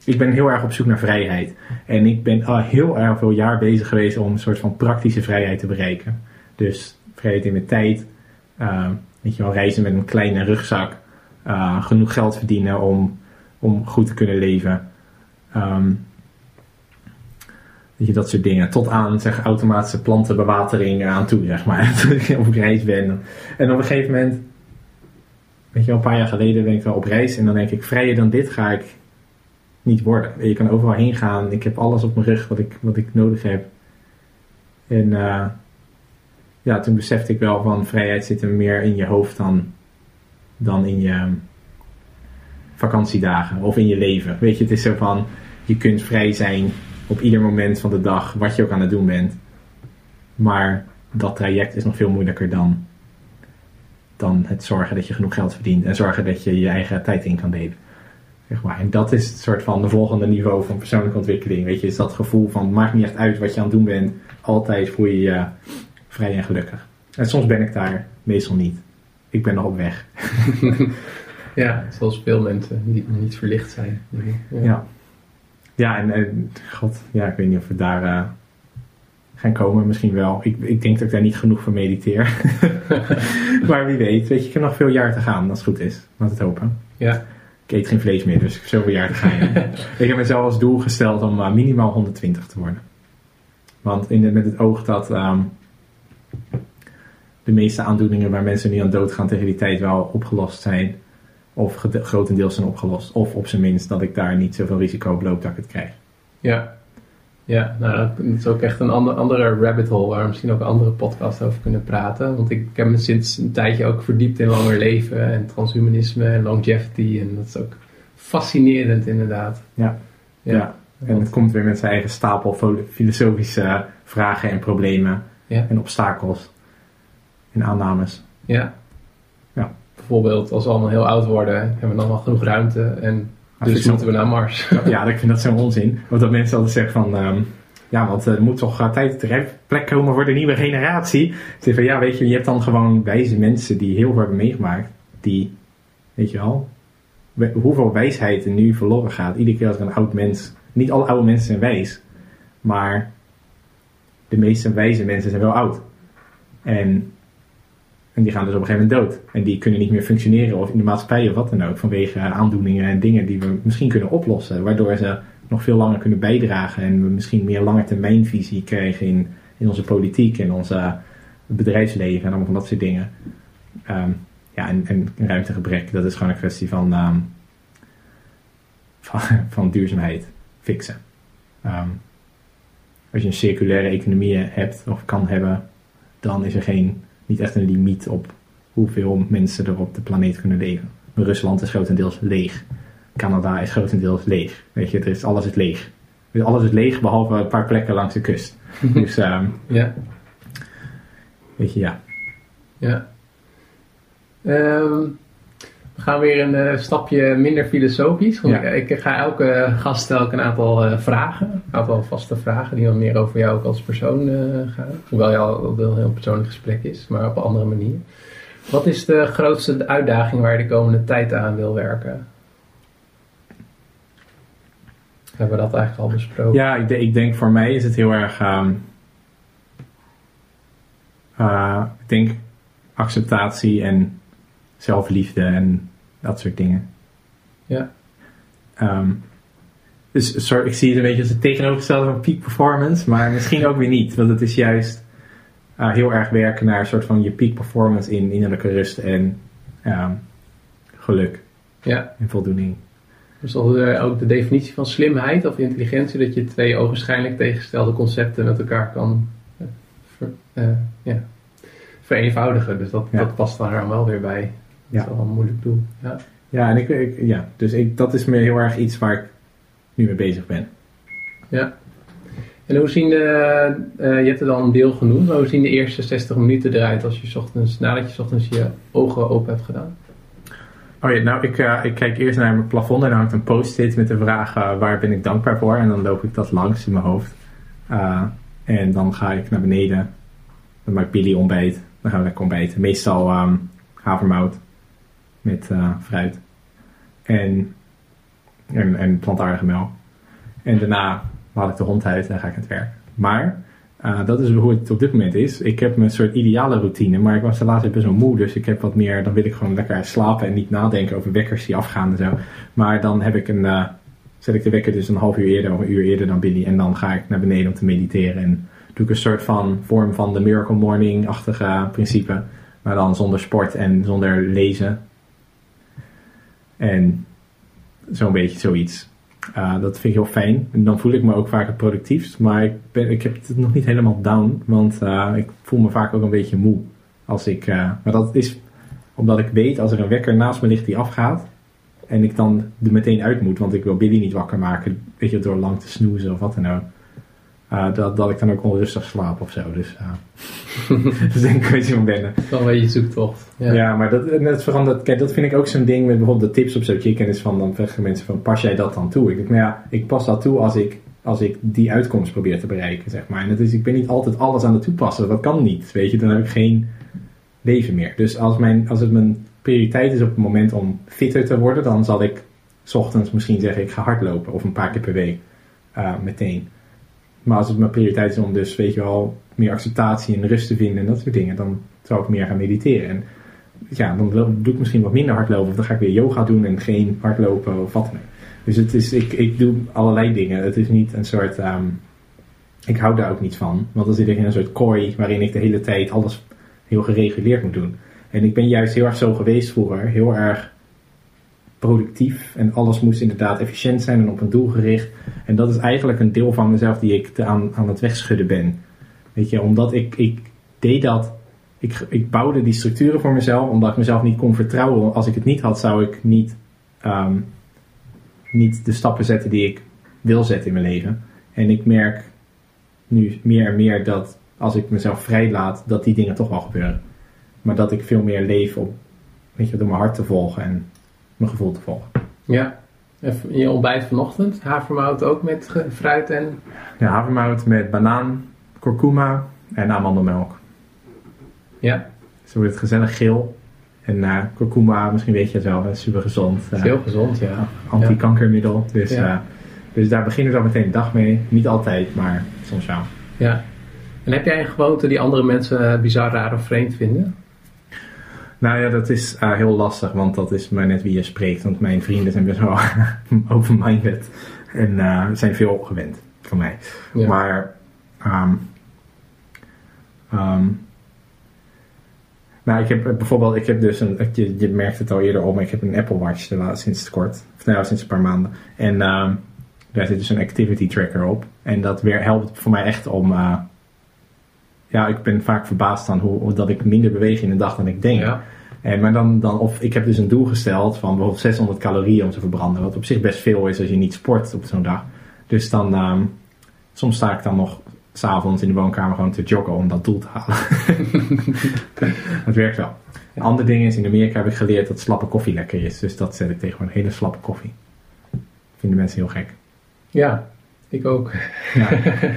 Ik ben heel erg op zoek naar vrijheid. En ik ben al heel erg veel jaar bezig geweest om een soort van praktische vrijheid te bereiken. Dus vrijheid in mijn tijd. Uh, weet je wel, reizen met een kleine rugzak. Uh, genoeg geld verdienen om, om goed te kunnen leven. Um, weet je, dat soort dingen. Tot aan zeg, automatische plantenbewatering aan toe, zeg maar. [LAUGHS] Ik op reis ben. En op een gegeven moment weet je wel, een paar jaar geleden ben ik wel op reis en dan denk ik, vrijer dan dit ga ik niet worden. Je kan overal heen gaan, ik heb alles op mijn rug wat ik, wat ik nodig heb. En uh, ja, toen besefte ik wel van vrijheid zit er meer in je hoofd dan, dan in je vakantiedagen of in je leven. Weet je, het is zo van, je kunt vrij zijn op ieder moment van de dag, wat je ook aan het doen bent. Maar dat traject is nog veel moeilijker dan dan het zorgen dat je genoeg geld verdient en zorgen dat je je eigen tijd in kan delen. Zeg maar. En dat is het soort van de volgende niveau van persoonlijke ontwikkeling. Weet je, is dat gevoel van maakt niet echt uit wat je aan het doen bent. Altijd voel je je vrij en gelukkig. En soms ben ik daar, meestal niet. Ik ben nog op weg. [LAUGHS] ja, zoals veel mensen niet, niet verlicht zijn. Ja, ja. ja en, en, god, ja, ik weet niet of we daar uh, gaan komen. Misschien wel. Ik, ik denk dat ik daar niet genoeg voor mediteer. [LAUGHS] [LAUGHS] maar wie weet. Weet je, ik heb nog veel jaar te gaan als het goed is. Laat het hopen. Ja. Ik eet geen vlees meer, dus ik heb zoveel jaar te gaan. [LAUGHS] ik heb mezelf als doel gesteld om uh, minimaal 120 te worden. Want in de, met het oog dat um, de meeste aandoeningen waar mensen nu aan doodgaan tegen die tijd wel opgelost zijn. Of grotendeels zijn opgelost. Of op zijn minst dat ik daar niet zoveel risico op loop dat ik het krijg. Ja. Ja, nou, dat is ook echt een ander, andere rabbit hole waar we misschien ook een andere podcast over kunnen praten. Want ik heb me sinds een tijdje ook verdiept in langer leven en transhumanisme en longevity. En dat is ook fascinerend inderdaad. Ja, ja. en het komt weer met zijn eigen stapel filosofische vragen en problemen ja. en obstakels en aannames. Ja. ja. Bijvoorbeeld als we allemaal heel oud worden, hebben we dan wel genoeg ruimte en dus moeten we naar Mars. [LAUGHS] Ja, ik vind dat zo'n onzin. Want dat mensen altijd zeggen van... Ehm, ja, want er moet toch tijd de plek komen voor de nieuwe generatie. Ze van ja, weet je, je hebt dan gewoon wijze mensen die heel veel hebben meegemaakt. Die, weet je wel, hoeveel wijsheid er nu verloren gaat. Iedere keer als er een oud mens... Niet alle oude mensen zijn wijs. Maar de meeste wijze mensen zijn wel oud. En en die gaan dus op een gegeven moment dood. En die kunnen niet meer functioneren of in de maatschappij of wat dan ook. Vanwege aandoeningen en dingen die we misschien kunnen oplossen. Waardoor ze nog veel langer kunnen bijdragen. En we misschien meer langetermijnvisie krijgen in, in onze politiek en onze bedrijfsleven en allemaal van dat soort dingen. Ehm, ja, en, en ruimtegebrek, dat is gewoon een kwestie van, ehm, van, [LAUGHS] duurzaamheid fixen. Ehm, als je een circulaire economie hebt of kan hebben, dan is er geen niet echt een limiet op hoeveel mensen er op de planeet kunnen leven. Rusland is grotendeels leeg. Canada is grotendeels leeg. Weet je, er is, alles is leeg. Dus alles is leeg behalve een paar plekken langs de kust. [LAUGHS] dus um, ja. weet je, ja. Ja. Um, we gaan weer een uh, stapje minder filosofisch. Want ik, ik, ga elke gast stel ik een aantal uh, vragen. Een aantal vaste vragen die wat meer over jou ook als persoon uh, gaan. Hoewel jou al een heel persoonlijk gesprek is, maar op een andere manier. Wat is de grootste uitdaging waar je de komende tijd aan wil werken? Hebben we dat eigenlijk al besproken? Ja, ik, ik denk voor mij is het heel erg. Um, ik denk acceptatie en zelfliefde en dat soort dingen. Ja. Um, dus sorry, ik zie het een beetje als het tegenovergestelde van peak performance, maar misschien ook weer niet. Want het is juist uh, heel erg werken naar een soort van je peak performance in innerlijke rust en um, geluk. Ja. En voldoening. Dus ook de definitie van slimheid of intelligentie, dat je twee ogenschijnlijk tegengestelde concepten met elkaar kan ver, uh, ja, vereenvoudigen. Dus dat, ja. dat past daar wel weer bij. Dat is wel een moeilijk doel. Ja, ja en ik, ik ja, dus ik, dat is me heel erg iets waar ik nu mee bezig ben. Ja. En hoe zien de, uh, je hebt er dan een deel genoemd, maar hoe zien de eerste 60 minuten eruit als je ochtends, nadat je ochtends je ogen open hebt gedaan? Oh ja, nou ik, uh, ik kijk eerst naar mijn plafond en dan hangt een post-it met de vraag uh, waar ben ik dankbaar voor en dan loop ik dat langs in mijn hoofd. en dan ga ik naar beneden, dan maak ik Billy ontbijt, dan gaan we lekker ontbijten. Meestal um, havermout met fruit en, en, en plantaardige melk. En daarna haal ik de hond uit en ga ik aan het werk. Maar uh, dat is hoe het op dit moment is. Ik heb mijn soort ideale routine, maar ik was de laatste best wel moe. Dus ik heb wat meer, dan wil ik gewoon lekker slapen en niet nadenken over wekkers die afgaan en zo. Maar dan heb ik een, uh, zet ik de wekker dus een half uur eerder of een uur eerder dan Billy. En dan ga ik naar beneden om te mediteren. En doe ik een soort van vorm van de Miracle Morning-achtige principe. Maar dan zonder sport en zonder lezen. En zo'n beetje zoiets. Uh, dat vind ik heel fijn. En dan voel ik me ook vaak het productiefst. Maar ik, ben, ik heb het nog niet helemaal down. Want uh, ik voel me vaak ook een beetje moe. Als ik, uh, maar dat is omdat ik weet als er een wekker naast me ligt die afgaat. En ik dan er meteen uit moet. Want ik wil Billy niet wakker maken. Weet je, door lang te snoezen of wat dan ook. Dat, dat ik dan ook onrustig slaap of zo. Dus [LAUGHS] dat is denk ik een beetje van wennen. Dan weet je zoektocht. Ja. ja, maar dat, dat verandert. Kijk, dat vind ik ook zo'n ding met bijvoorbeeld de tips op zo'n chicken. Is van dan zeggen mensen van pas jij dat dan toe? Ik denk, nou ja, ik pas dat toe als ik, als ik die uitkomst probeer te bereiken, zeg maar. En dat is, ik ben niet altijd alles aan het toepassen. Dat kan niet. Weet je, dan heb ik geen leven meer. Dus als, mijn, als het mijn prioriteit is op het moment om fitter te worden, dan zal ik s ochtends misschien zeggen ik ga hardlopen of een paar keer per week uh, meteen. Maar als het mijn prioriteit is om dus, weet je wel, meer acceptatie en rust te vinden en dat soort dingen, dan zou ik meer gaan mediteren. En ja, dan doe ik misschien wat minder hardlopen. Of dan ga ik weer yoga doen en geen hardlopen of wat dan ook. Dus het is, ik, ik doe allerlei dingen. Het is niet een soort. Um, ik hou daar ook niet van. Want dan zit ik in een soort kooi waarin ik de hele tijd alles heel gereguleerd moet doen. En ik ben juist heel erg zo geweest vroeger. Heel erg productief en alles moest inderdaad efficiënt zijn en op een doel gericht. En dat is eigenlijk een deel van mezelf die ik aan, aan het wegschudden ben. Weet je, omdat ik, ik deed dat, ik, ik bouwde die structuren voor mezelf, omdat ik mezelf niet kon vertrouwen. Als ik het niet had, zou ik niet, ehm, niet de stappen zetten die ik wil zetten in mijn leven. En ik merk nu meer en meer dat als ik mezelf vrijlaat, dat die dingen toch wel gebeuren. Maar dat ik veel meer leef om, weet je, door mijn hart te volgen en mijn gevoel te volgen. Ja. En je ontbijt vanochtend, havermout ook met fruit en... Ja, havermout met banaan, kurkuma en amandelmelk. Ja, Zo wordt het gezellig geel. En eh kurkuma, misschien weet je het wel, is super gezond. is heel gezond, ja. Anti-kankermiddel. Dus, Ja. eh, dus daar beginnen we dan meteen de dag mee. Niet altijd, maar soms wel. Ja. En heb jij een gewoonte die andere mensen eh, bizar, raar of vreemd vinden? Nou ja, dat is eh, heel lastig, want dat is maar net wie je spreekt. Want mijn vrienden zijn best wel [LAUGHS] open-minded en eh, zijn veel gewend van mij. Ja. Maar, ehm, ehm, nou, ik heb eh, bijvoorbeeld, ik heb dus een, je, je merkt het al eerder op, maar ik heb een Apple Watch de laatste, sinds kort, of nou, sinds een paar maanden. En ehm, daar zit dus een activity tracker op. En dat weer helpt voor mij echt om, ja, ik ben vaak verbaasd aan hoe, dat ik minder beweeg in een dag dan ik denk. Ja. En, maar dan, dan, of ik heb dus een doel gesteld van bijvoorbeeld 600 calorieën om te verbranden. Wat op zich best veel is als je niet sport op zo'n dag. Dus dan, ehm, soms sta ik dan nog s'avonds in de woonkamer gewoon te joggen om dat doel te halen. [LAUGHS] dat werkt wel. Een ander ding is, in Amerika heb ik geleerd dat slappe koffie lekker is. Dus dat zet ik tegen gewoon hele slappe koffie. Vinden mensen heel gek. Ja, ik ook. Ja,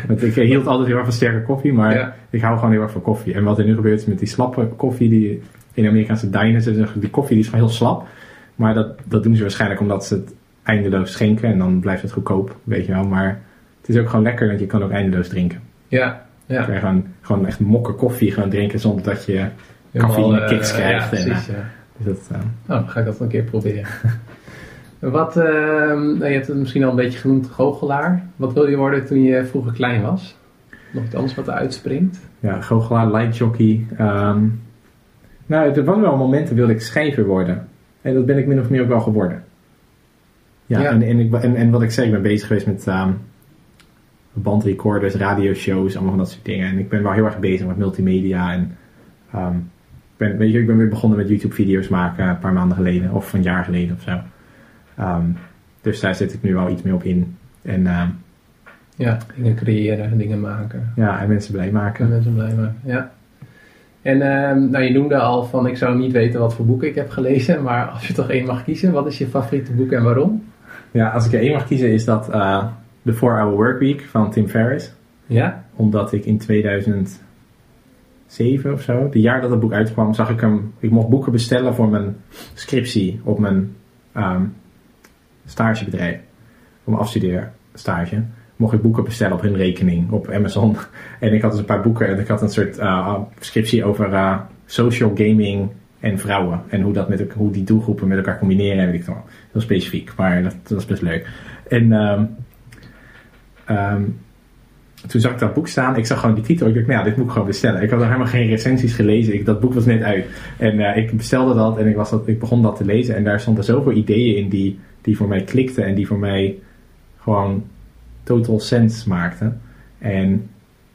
want ik hield altijd heel erg van sterke koffie, maar Ja. ik hou gewoon heel erg van koffie. En wat er nu gebeurt is met die slappe koffie, die in Amerikaanse diners, dus die koffie die is gewoon heel slap. Maar dat, dat doen ze waarschijnlijk omdat ze het eindeloos schenken en dan blijft het goedkoop, weet je wel. Maar het is ook gewoon lekker, want je kan ook eindeloos drinken. Ja, Je ja. kan gewoon, gewoon echt mokken koffie gaan drinken zonder dat je cafeïne eh, kicks krijgt. Ja, en, precies, eh, ja. dus dat, eh, Nou, dan ga ik dat een keer proberen. [LAUGHS] Wat, ehm, nou, je hebt het misschien al een beetje genoemd, goochelaar. Wat wilde je worden toen je vroeger klein was? Nog iets anders wat er uitspringt? Ja, goochelaar, light jockey. ehm, nou, er waren wel momenten wilde ik schrijver worden. En dat ben ik min of meer ook wel geworden. Ja, Ja. En, en, ik, en, en wat ik zei, ik ben bezig geweest met ehm bandrecorders, radioshows, allemaal van dat soort dingen. En ik ben wel heel erg bezig met multimedia. En ben, weet je, ik ben weer begonnen met YouTube-video's maken een paar maanden geleden. Of een jaar geleden of zo. Ehm, dus daar zit ik nu wel iets mee op in. En, ehm, Ja, dingen creëren, dingen maken. ja, en mensen blij En maken. mensen blij maken, ja. En ehm, nou, je noemde al van, ik zou niet weten wat voor boeken ik heb gelezen. [LAUGHS] Maar als je toch één mag kiezen, wat is je favoriete boek en waarom? Ja, als ik er één mag kiezen is dat eh The 4-Hour Workweek van Tim Ferriss. Ja? Omdat ik in 2007 of zo, de jaar dat het boek uitkwam, zag ik hem. Ik mocht boeken bestellen voor mijn scriptie op mijn ehm, stagebedrijf. Mijn afstudeerstage. Mocht ik boeken bestellen op hun rekening op Amazon. [LAUGHS] En ik had dus een paar boeken en ik had een soort eh, scriptie over eh, social gaming en vrouwen. En hoe, dat met, hoe die doelgroepen met elkaar combineren. En weet ik wel. Heel specifiek, maar dat, was best leuk. En ehm, toen zag ik dat boek staan. Ik zag gewoon die titel. Ik dacht, nou ja, dit moet ik gewoon bestellen. Ik had nog helemaal geen recensies gelezen. Ik, dat boek was net uit. En eh, ik bestelde dat en ik, was dat, ik begon dat te lezen. En daar stonden zoveel ideeën in die, die voor mij klikten. En die voor mij gewoon total sense maakten. En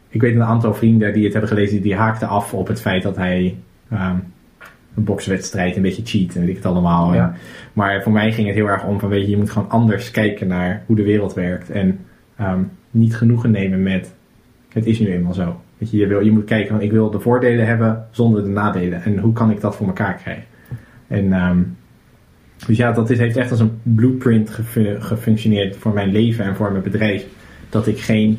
ik weet een aantal vrienden die het hebben gelezen. Die haakten af op het feit dat hij ehm, een bokswedstrijd een beetje cheat. En weet ik het allemaal. Ja. En- maar voor mij ging het heel erg om van, weet je, je moet gewoon anders kijken naar hoe de wereld werkt. En ehm, niet genoegen nemen met, het is nu eenmaal zo. Weet je, je, wil, je moet kijken van, ik wil de voordelen hebben zonder de nadelen. En hoe kan ik dat voor elkaar krijgen? En ehm, dus ja, dat is, heeft echt als een blueprint gefu- gefunctioneerd voor mijn leven en voor mijn bedrijf. Dat ik geen,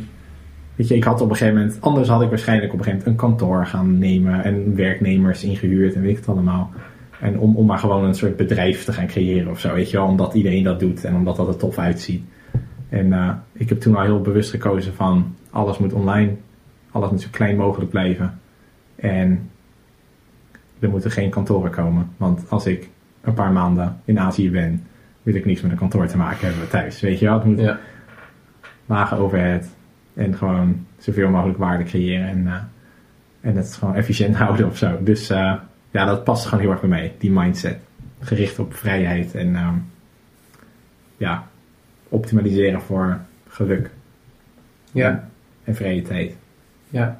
weet je, ik had op een gegeven moment, anders had ik waarschijnlijk op een gegeven moment een kantoor gaan nemen en werknemers ingehuurd en weet ik het allemaal. En om, om maar gewoon een soort bedrijf te gaan creëren of zo, weet je wel. Omdat iedereen dat doet en omdat dat er tof uitziet. En eh, ik heb toen al heel bewust gekozen van alles moet online. Alles moet zo klein mogelijk blijven. En er moeten geen kantoren komen. Want als ik een paar maanden in Azië ben, wil ik niks met een kantoor te maken hebben thuis. Weet je wel, het moet Ja. lage overhead. En gewoon zoveel mogelijk waarde creëren. En, eh, en het gewoon efficiënt [LAUGHS] houden of zo. Dus eh, ja, dat past gewoon heel erg bij mij, die mindset. Gericht op vrijheid en ehm, ja, optimaliseren voor geluk Ja, en vrije tijd. ja.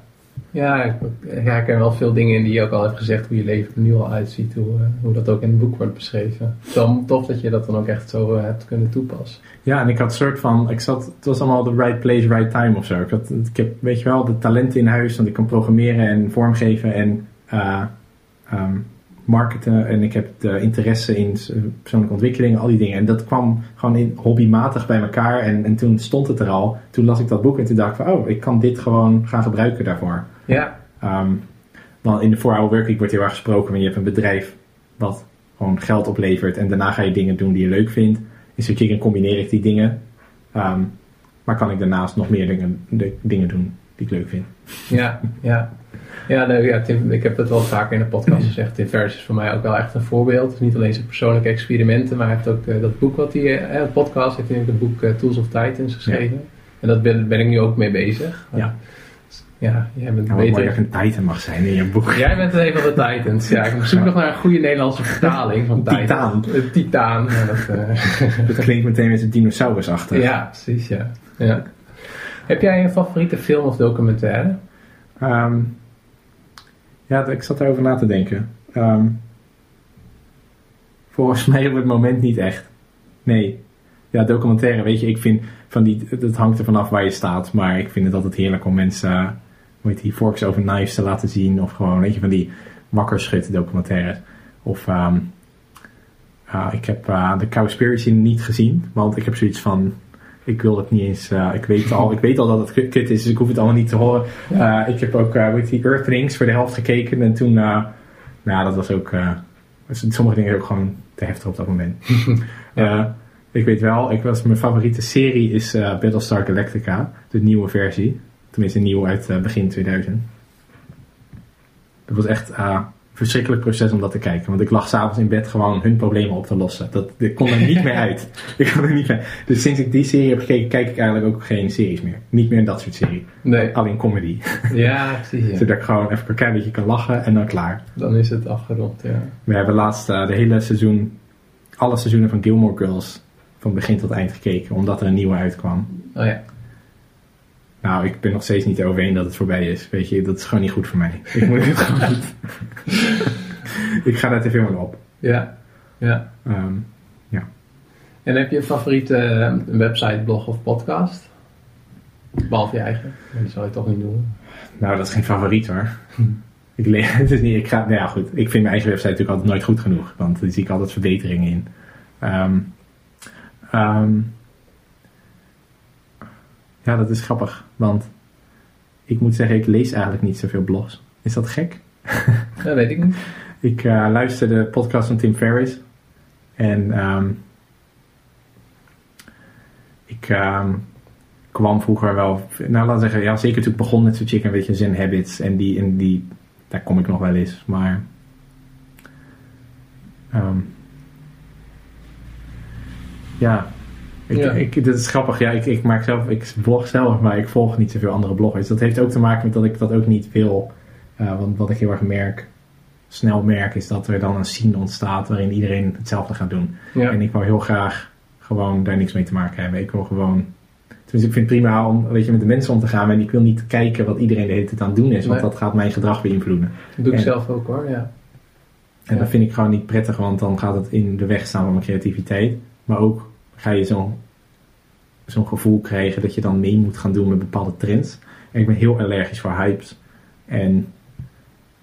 Ja, ik ik herken wel veel dingen in die je ook al hebt gezegd, hoe je leven er nu al uitziet, hoe, eh, hoe dat ook in het boek wordt beschreven. Wel tof dat je dat dan ook echt zo eh, hebt kunnen toepassen. Ja, en ik had een soort van, ik zat, het was allemaal the right place, right time of zo. Ik, had, ik heb, weet je wel, de talenten in huis, want ik kan programmeren en vormgeven en ehm, marketen. En ik heb de interesse in persoonlijke ontwikkeling, al die dingen. En dat kwam gewoon in, hobbymatig bij elkaar. En, en toen stond het er al. Toen las ik dat boek en toen dacht ik van, oh, ik kan dit gewoon gaan gebruiken daarvoor. Ja, Ehm, want in de 4-hour workweek wordt heel erg gesproken van je hebt een bedrijf wat gewoon geld oplevert en daarna ga je dingen doen die je leuk vindt. In Switch Chicken combineer ik die dingen. Ehm, maar kan ik daarnaast nog meer dingen, de, dingen doen die ik leuk vind. ja, ja. Ja, ja Tim, ik heb het wel vaker in de podcast gezegd. Tim Ferriss is voor mij ook wel echt een voorbeeld. Dus niet alleen zijn persoonlijke experimenten, maar hij heeft ook eh, dat boek wat hij, eh, het podcast, heeft hij ook het boek eh, Tools of Titans geschreven. En dat ben, ben ik nu ook mee bezig. Ja. Ja, jij bent Nou, beter. dat een Titan mag zijn in je boek. Jij bent een van de Titans. Ja, ik zoek nog naar een goede Nederlandse vertaling van Titan. Titaan. Titaan. Ja, dat, [LAUGHS] Dat klinkt meteen met een dinosaurus achter. ja, precies, ja. ja. Heb jij een favoriete film of documentaire? Ehm, ja, ik zat erover na te denken. Ehm, volgens [LAUGHS] mij op het moment niet echt. Nee. Ja, documentaire, weet je, ik vind van die, het hangt er vanaf waar je staat, maar ik vind het altijd heerlijk om mensen, hoe heet die, Forks over Knives te laten zien, of gewoon, weet je, van die wakkerschut documentaires. Of, ehm, ah, ik heb uh, de Cowspiracy niet gezien, want ik heb zoiets van, ik wil het niet eens, uh, ik, weet al, ik weet al dat het kut- is, dus ik hoef het allemaal niet te horen. Uh, ik heb ook, uh, die Earthlings voor de helft gekeken en toen, nou, dat was ook, sommige dingen ook gewoon te heftig op dat moment. [LAUGHS] Ik weet wel, ik was, mijn favoriete serie is Battlestar Galactica, de nieuwe versie. Tenminste, nieuw uit begin 2000. Dat was echt verschrikkelijk proces om dat te kijken. Want ik lag s'avonds in bed gewoon hun problemen op te lossen. Dat, ik kon er niet meer uit. [LAUGHS] Ik kon er niet meer. Dus sinds ik die serie heb gekeken, kijk ik eigenlijk ook geen series meer. Niet meer dat soort serie. Nee. Alleen comedy. [LAUGHS] Ja, precies. Ja. Zodat ik gewoon even een klein beetje kan lachen en dan klaar. Dan is het afgerond, ja. We hebben laatst uh, de hele seizoen, alle seizoenen van Gilmore Girls van begin tot eind gekeken, omdat er een nieuwe uitkwam. Oh ja. Nou, ik ben nog steeds niet overheen dat het voorbij is. Weet je, dat is gewoon niet goed voor mij. Ik moet het gewoon niet. [LAUGHS] ik ga daar te veel op. Ja. Ja. Um, ja. En heb je een favoriete uh, website, blog of podcast? Behalve je eigen. Die zal je toch niet doen. Nou, dat is geen favoriet hoor. ik, leer, [LAUGHS] het is niet, ik, ga, nou ja, goed, ik vind mijn eigen website natuurlijk altijd nooit goed genoeg. Want daar zie ik altijd verbeteringen in. Um, Um, ja, dat is grappig, want ik moet zeggen, ik lees eigenlijk niet zoveel blogs. Is dat gek? [LAUGHS] Dat weet ik niet. ik uh, luister de podcast van Tim Ferriss en um, ik um, kwam vroeger wel, nou laten we zeggen, ja, zeker toen ik begon met zo'n chicken, weet je, Zen Habits en die, en die, daar kom ik nog wel eens, maar ja, ik, ja. Ik, dat is grappig. Ja, ik, ik maak zelf, ik blog zelf, maar ik volg niet zoveel andere bloggers. Dat heeft ook te maken met dat ik dat ook niet wil. Uh, want wat ik heel erg merk, snel merk, is dat er dan een scene ontstaat waarin iedereen hetzelfde gaat doen. Ja. En ik wil heel graag gewoon daar niks mee te maken hebben. Ik wil gewoon. Tenminste, ik vind het prima om weet je, met de mensen om te gaan, maar ik wil niet kijken wat iedereen de hele tijd aan het doen is, want Nee. dat gaat mijn gedrag beïnvloeden. Dat doe ik En- zelf ook hoor, ja. En Ja. dat vind ik gewoon niet prettig, want dan gaat het in de weg staan van mijn creativiteit. Maar ook ga je zo'n gevoel krijgen dat je dan mee moet gaan doen met bepaalde trends. En ik ben heel allergisch voor hypes. En,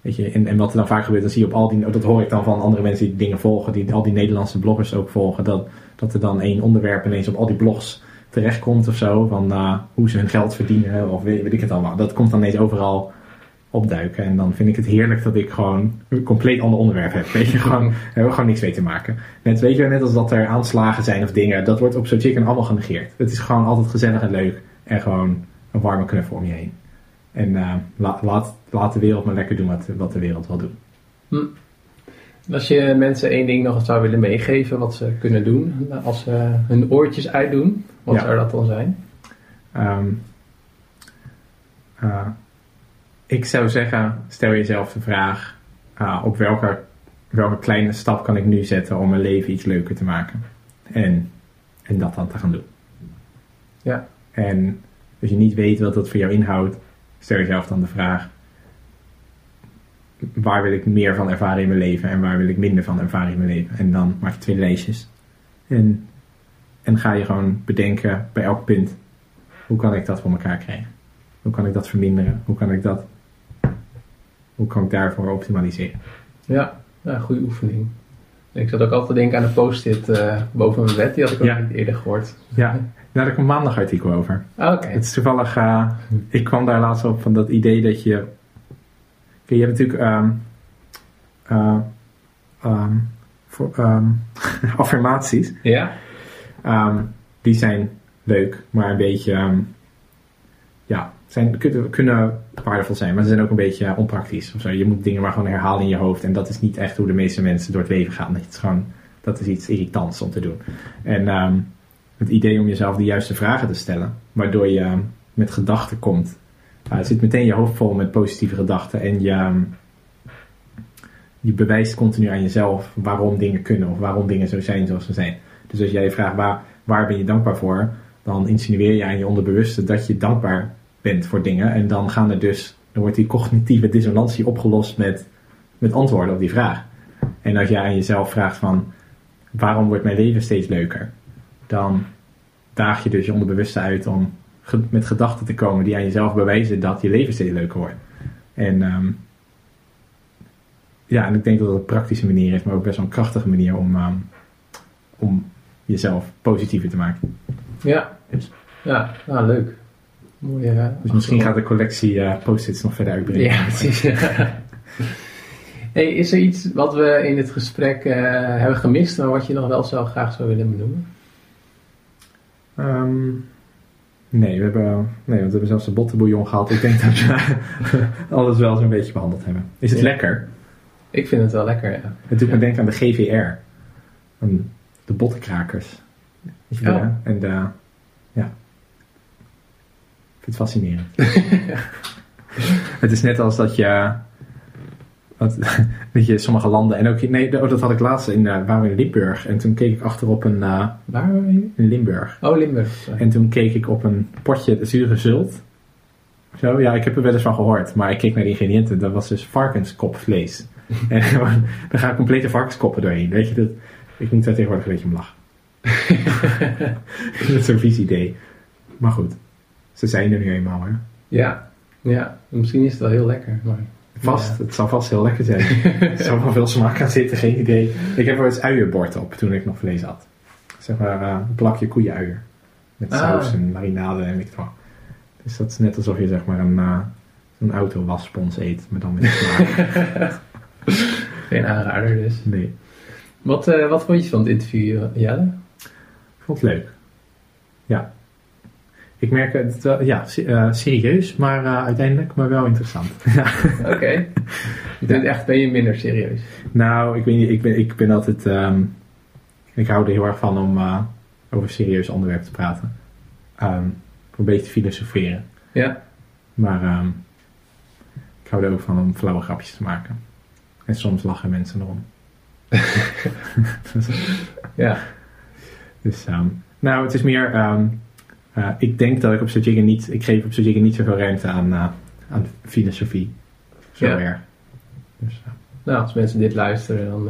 weet je, en, en wat er dan vaak gebeurt, dan zie je op al die, dat hoor ik dan van andere mensen die dingen volgen, die al die Nederlandse bloggers ook volgen, dat, dat er dan één onderwerp ineens op al die blogs terechtkomt of zo, van uh, hoe ze hun geld verdienen of weet, weet ik het allemaal. Dat komt dan ineens overal opduiken. En dan vind ik het heerlijk dat ik gewoon een compleet ander onderwerp heb. Weet je, gewoon, daar hebben we gewoon niks mee te maken. Net, weet je, net als dat er aanslagen zijn of dingen, dat wordt op zo'n chicken allemaal genegeerd. Het is gewoon altijd gezellig en leuk en gewoon een warme knuffel om je heen. En uh, la, laat, laat de wereld maar lekker doen wat, wat de wereld wil doen. Hm. Als je mensen één ding nog zou willen meegeven wat ze kunnen doen als ze hun oortjes uitdoen, wat Ja. zou dat dan zijn? Um, uh, ik zou zeggen, stel jezelf de vraag, uh, op welke, welke kleine stap kan ik nu zetten om mijn leven iets leuker te maken? En En dat dan te gaan doen. Ja. En als je niet weet wat dat voor jou inhoudt, stel jezelf dan de vraag: waar wil ik meer van ervaren in mijn leven en waar wil ik minder van ervaren in mijn leven? En dan maak je twee lijstjes. En, en ga je gewoon bedenken bij elk punt: hoe kan ik dat voor elkaar krijgen? Hoe kan ik dat verminderen? Hoe kan ik dat, hoe kan ik daarvoor optimaliseren? Ja, ja goede oefening. Ik zat ook altijd te denken aan een post-it eh, boven mijn bed. Die had ik ook Ja. niet eerder gehoord. Ja, daar heb ik een maandag artikel over. Ah, Oké. Het is toevallig, eh, ik kwam daar laatst op van dat idee dat je. Kijk, je hebt natuurlijk ehm, eh, ehm, voor, ehm, [LAUGHS] affirmaties. Ja? Die zijn leuk, maar een beetje. ja, zijn, kunnen, waardevol zijn, maar ze zijn ook een beetje onpraktisch. Of zo. Je moet dingen maar gewoon herhalen in je hoofd. En dat is niet echt hoe de meeste mensen door het leven gaan. Dat, is gewoon, dat is iets irritants om te doen. En ehm, het idee om jezelf de juiste vragen te stellen, waardoor je ehm, met gedachten komt. Zit meteen je hoofd vol met positieve gedachten en je, je bewijst continu aan jezelf waarom dingen kunnen of waarom dingen zo zijn zoals ze zijn. Dus als jij je vraagt waar, waar ben je dankbaar voor, dan insinueer je aan je onderbewuste dat je dankbaar bent voor dingen. En dan gaan er dus, dan wordt die cognitieve dissonantie opgelost met, met antwoorden op die vraag. En als jij aan jezelf vraagt van waarom wordt mijn leven steeds leuker, dan daag je dus je onderbewuste uit om ge- met gedachten te komen die aan jezelf bewijzen dat je leven steeds leuker wordt. En ehm, ja, en ik denk dat dat een praktische manier is, maar ook best wel een krachtige manier om, ehm, om jezelf positiever te maken. Ja. Dus. Ja, nou leuk. Mooie. Dus misschien gaat de collectie eh, post-its nog verder uitbreiden. Ja, precies. hey, is er iets wat we in dit gesprek eh, hebben gemist, maar wat je nog wel zo graag zou willen benoemen? Ehm, nee, we hebben, nee, want we hebben zelfs de bottenbouillon gehad. Ik denk dat we [LAUGHS] alles wel zo'n beetje behandeld hebben. Is het Ja. lekker? Ik vind het wel lekker, ja. Het doet me Ja. denken aan de GVR. Aan de bottenkrakers. Oh. wel? En de, ja. Vind het fascinerend. [LAUGHS] het is net als dat je, wat, [LAUGHS] weet je, sommige landen en ook, nee, oh, dat had ik laatst in, eh, waren we in Limburg en toen keek ik achter op een, eh, Waar waren we hier? in Limburg. Oh, Limburg. Sorry. En toen keek ik op een potje zure zult. Zo, ja, ik heb er wel eens van gehoord, maar ik keek naar de ingrediënten. Dat was dus varkenskopvlees. [LAUGHS] en daar gaan complete varkenskoppen doorheen. Weet je, dat, ik moet daar tegenwoordig een beetje om lachen. dat is zo'n vies idee. Maar goed, ze zijn er nu eenmaal, hè. Ja, ja. Misschien is het wel heel lekker, maar... Vast, Ja. het zal vast heel lekker zijn. [LAUGHS] er zal wel veel smaak aan zitten, geen idee. Ik heb er eens uienbord op toen ik nog vlees had. Zeg maar eh, een plakje koeienuier. Met Ah. saus en marinade en weet ik wat. Dus dat is net alsof je zeg maar een, eh een autowasspons eet, maar dan met smaak. [LAUGHS] Geen aanrader dus. nee, Wat, eh, wat vond je van het interview, Jelle? ik vond het leuk. Ja. Ik merk het wel, ja, eh, serieus, maar eh, uiteindelijk maar wel interessant. [LAUGHS] ja. Oké. Bent echt, ben je minder serieus? Nou, ik weet niet, ik ben, ik ben altijd, ehm, ik hou er heel erg van om eh, over serieuze onderwerpen te praten. Ehm, een beetje te filosoferen. Ja. Maar ehm, ik hou er ook van om flauwe grapjes te maken. En soms lachen mensen erom. [LAUGHS] [LAUGHS] Ja. dus, nou, het is meer, eh, ik denk dat ik op Sojiggen niet, ik geef op Sojiggen niet zoveel ruimte aan, eh, aan filosofie. Zo Ja. erg. Dus, eh, Nou, als mensen dit luisteren, dan,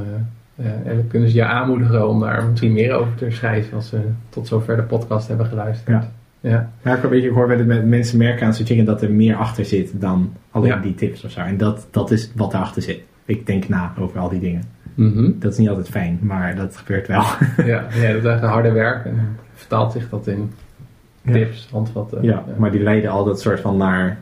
en dan kunnen ze je aanmoedigen om daar misschien meer over te schrijven als ze tot zover de podcast hebben geluisterd. Ja. Ja. Ja, ik, weet je, ik hoor dat met- mensen merken aan Sojiggen dat er meer achter zit dan alleen Ja. die tips of zo. En dat, dat is wat daarachter zit. Ik denk na over al die dingen. Mhm. Dat is niet altijd fijn, maar dat gebeurt wel. ja. [LAUGHS] ja, dat is echt harde werk en vertaalt zich dat in. Tips, handvatten. Ja, maar die leiden altijd soort van naar,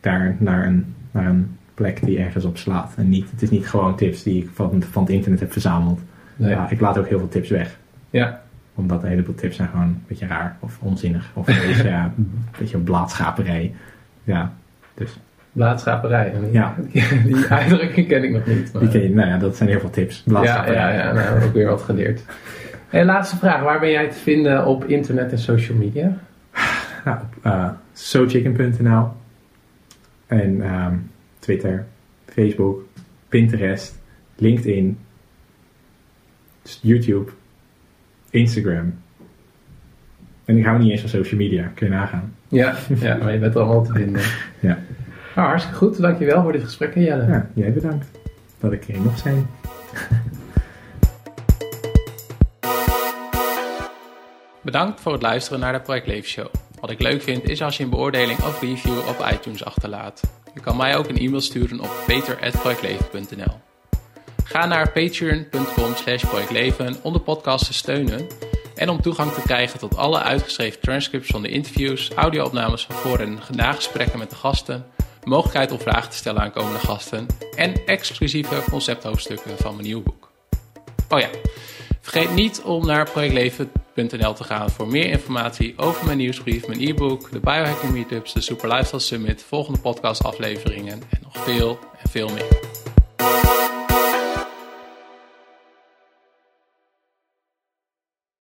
daar, naar, een, naar een plek die ergens op slaat. En niet, het is niet gewoon tips die ik van, van het internet heb verzameld. Nee. Ja, ik laat ook heel veel tips weg. Ja. Omdat een heleboel tips zijn gewoon een beetje raar of onzinnig. Of een [LAUGHS] beetje, ja, een beetje blaadschaperij. Ja, dus Blaadschaperij. Ja. [LAUGHS] Die uitdrukking ken ik nog niet. Maar... die ken je, nou ja, dat zijn heel veel tips. Ja, ja, ja, nou, ook weer wat geleerd. En laatste vraag, waar ben jij te vinden op internet en social media? Nou, op uh, sochicken.nl en ehm, Twitter, Facebook, Pinterest, LinkedIn, YouTube, Instagram En ik hou niet eens van social media, kun je nagaan. Ja, ja maar je bent er allemaal te vinden. [LAUGHS] Ja. Nou, hartstikke goed. Dankjewel voor dit gesprek, Jelle. ja, jij bedankt dat ik er mocht zijn. [LAUGHS] Bedankt voor het luisteren naar de Project Leven Show. Wat ik leuk vind is als je een beoordeling of review op iTunes achterlaat. Je kan mij ook een e-mail sturen op peter.projectleven.nl Ga naar patreon.com slash projectleven om de podcast te steunen en om toegang te krijgen tot alle uitgeschreven transcripts van de interviews, audio-opnames van voor- en nagesprekken met de gasten, mogelijkheid om vragen te stellen aan komende gasten en exclusieve concepthoofdstukken van mijn nieuwe boek. Oh ja, vergeet niet om naar projectleven.nl te gaan voor meer informatie over mijn nieuwsbrief, mijn e-book, de biohacking meetups, de Super Lifestyle Summit, volgende podcastafleveringen en nog veel en veel meer.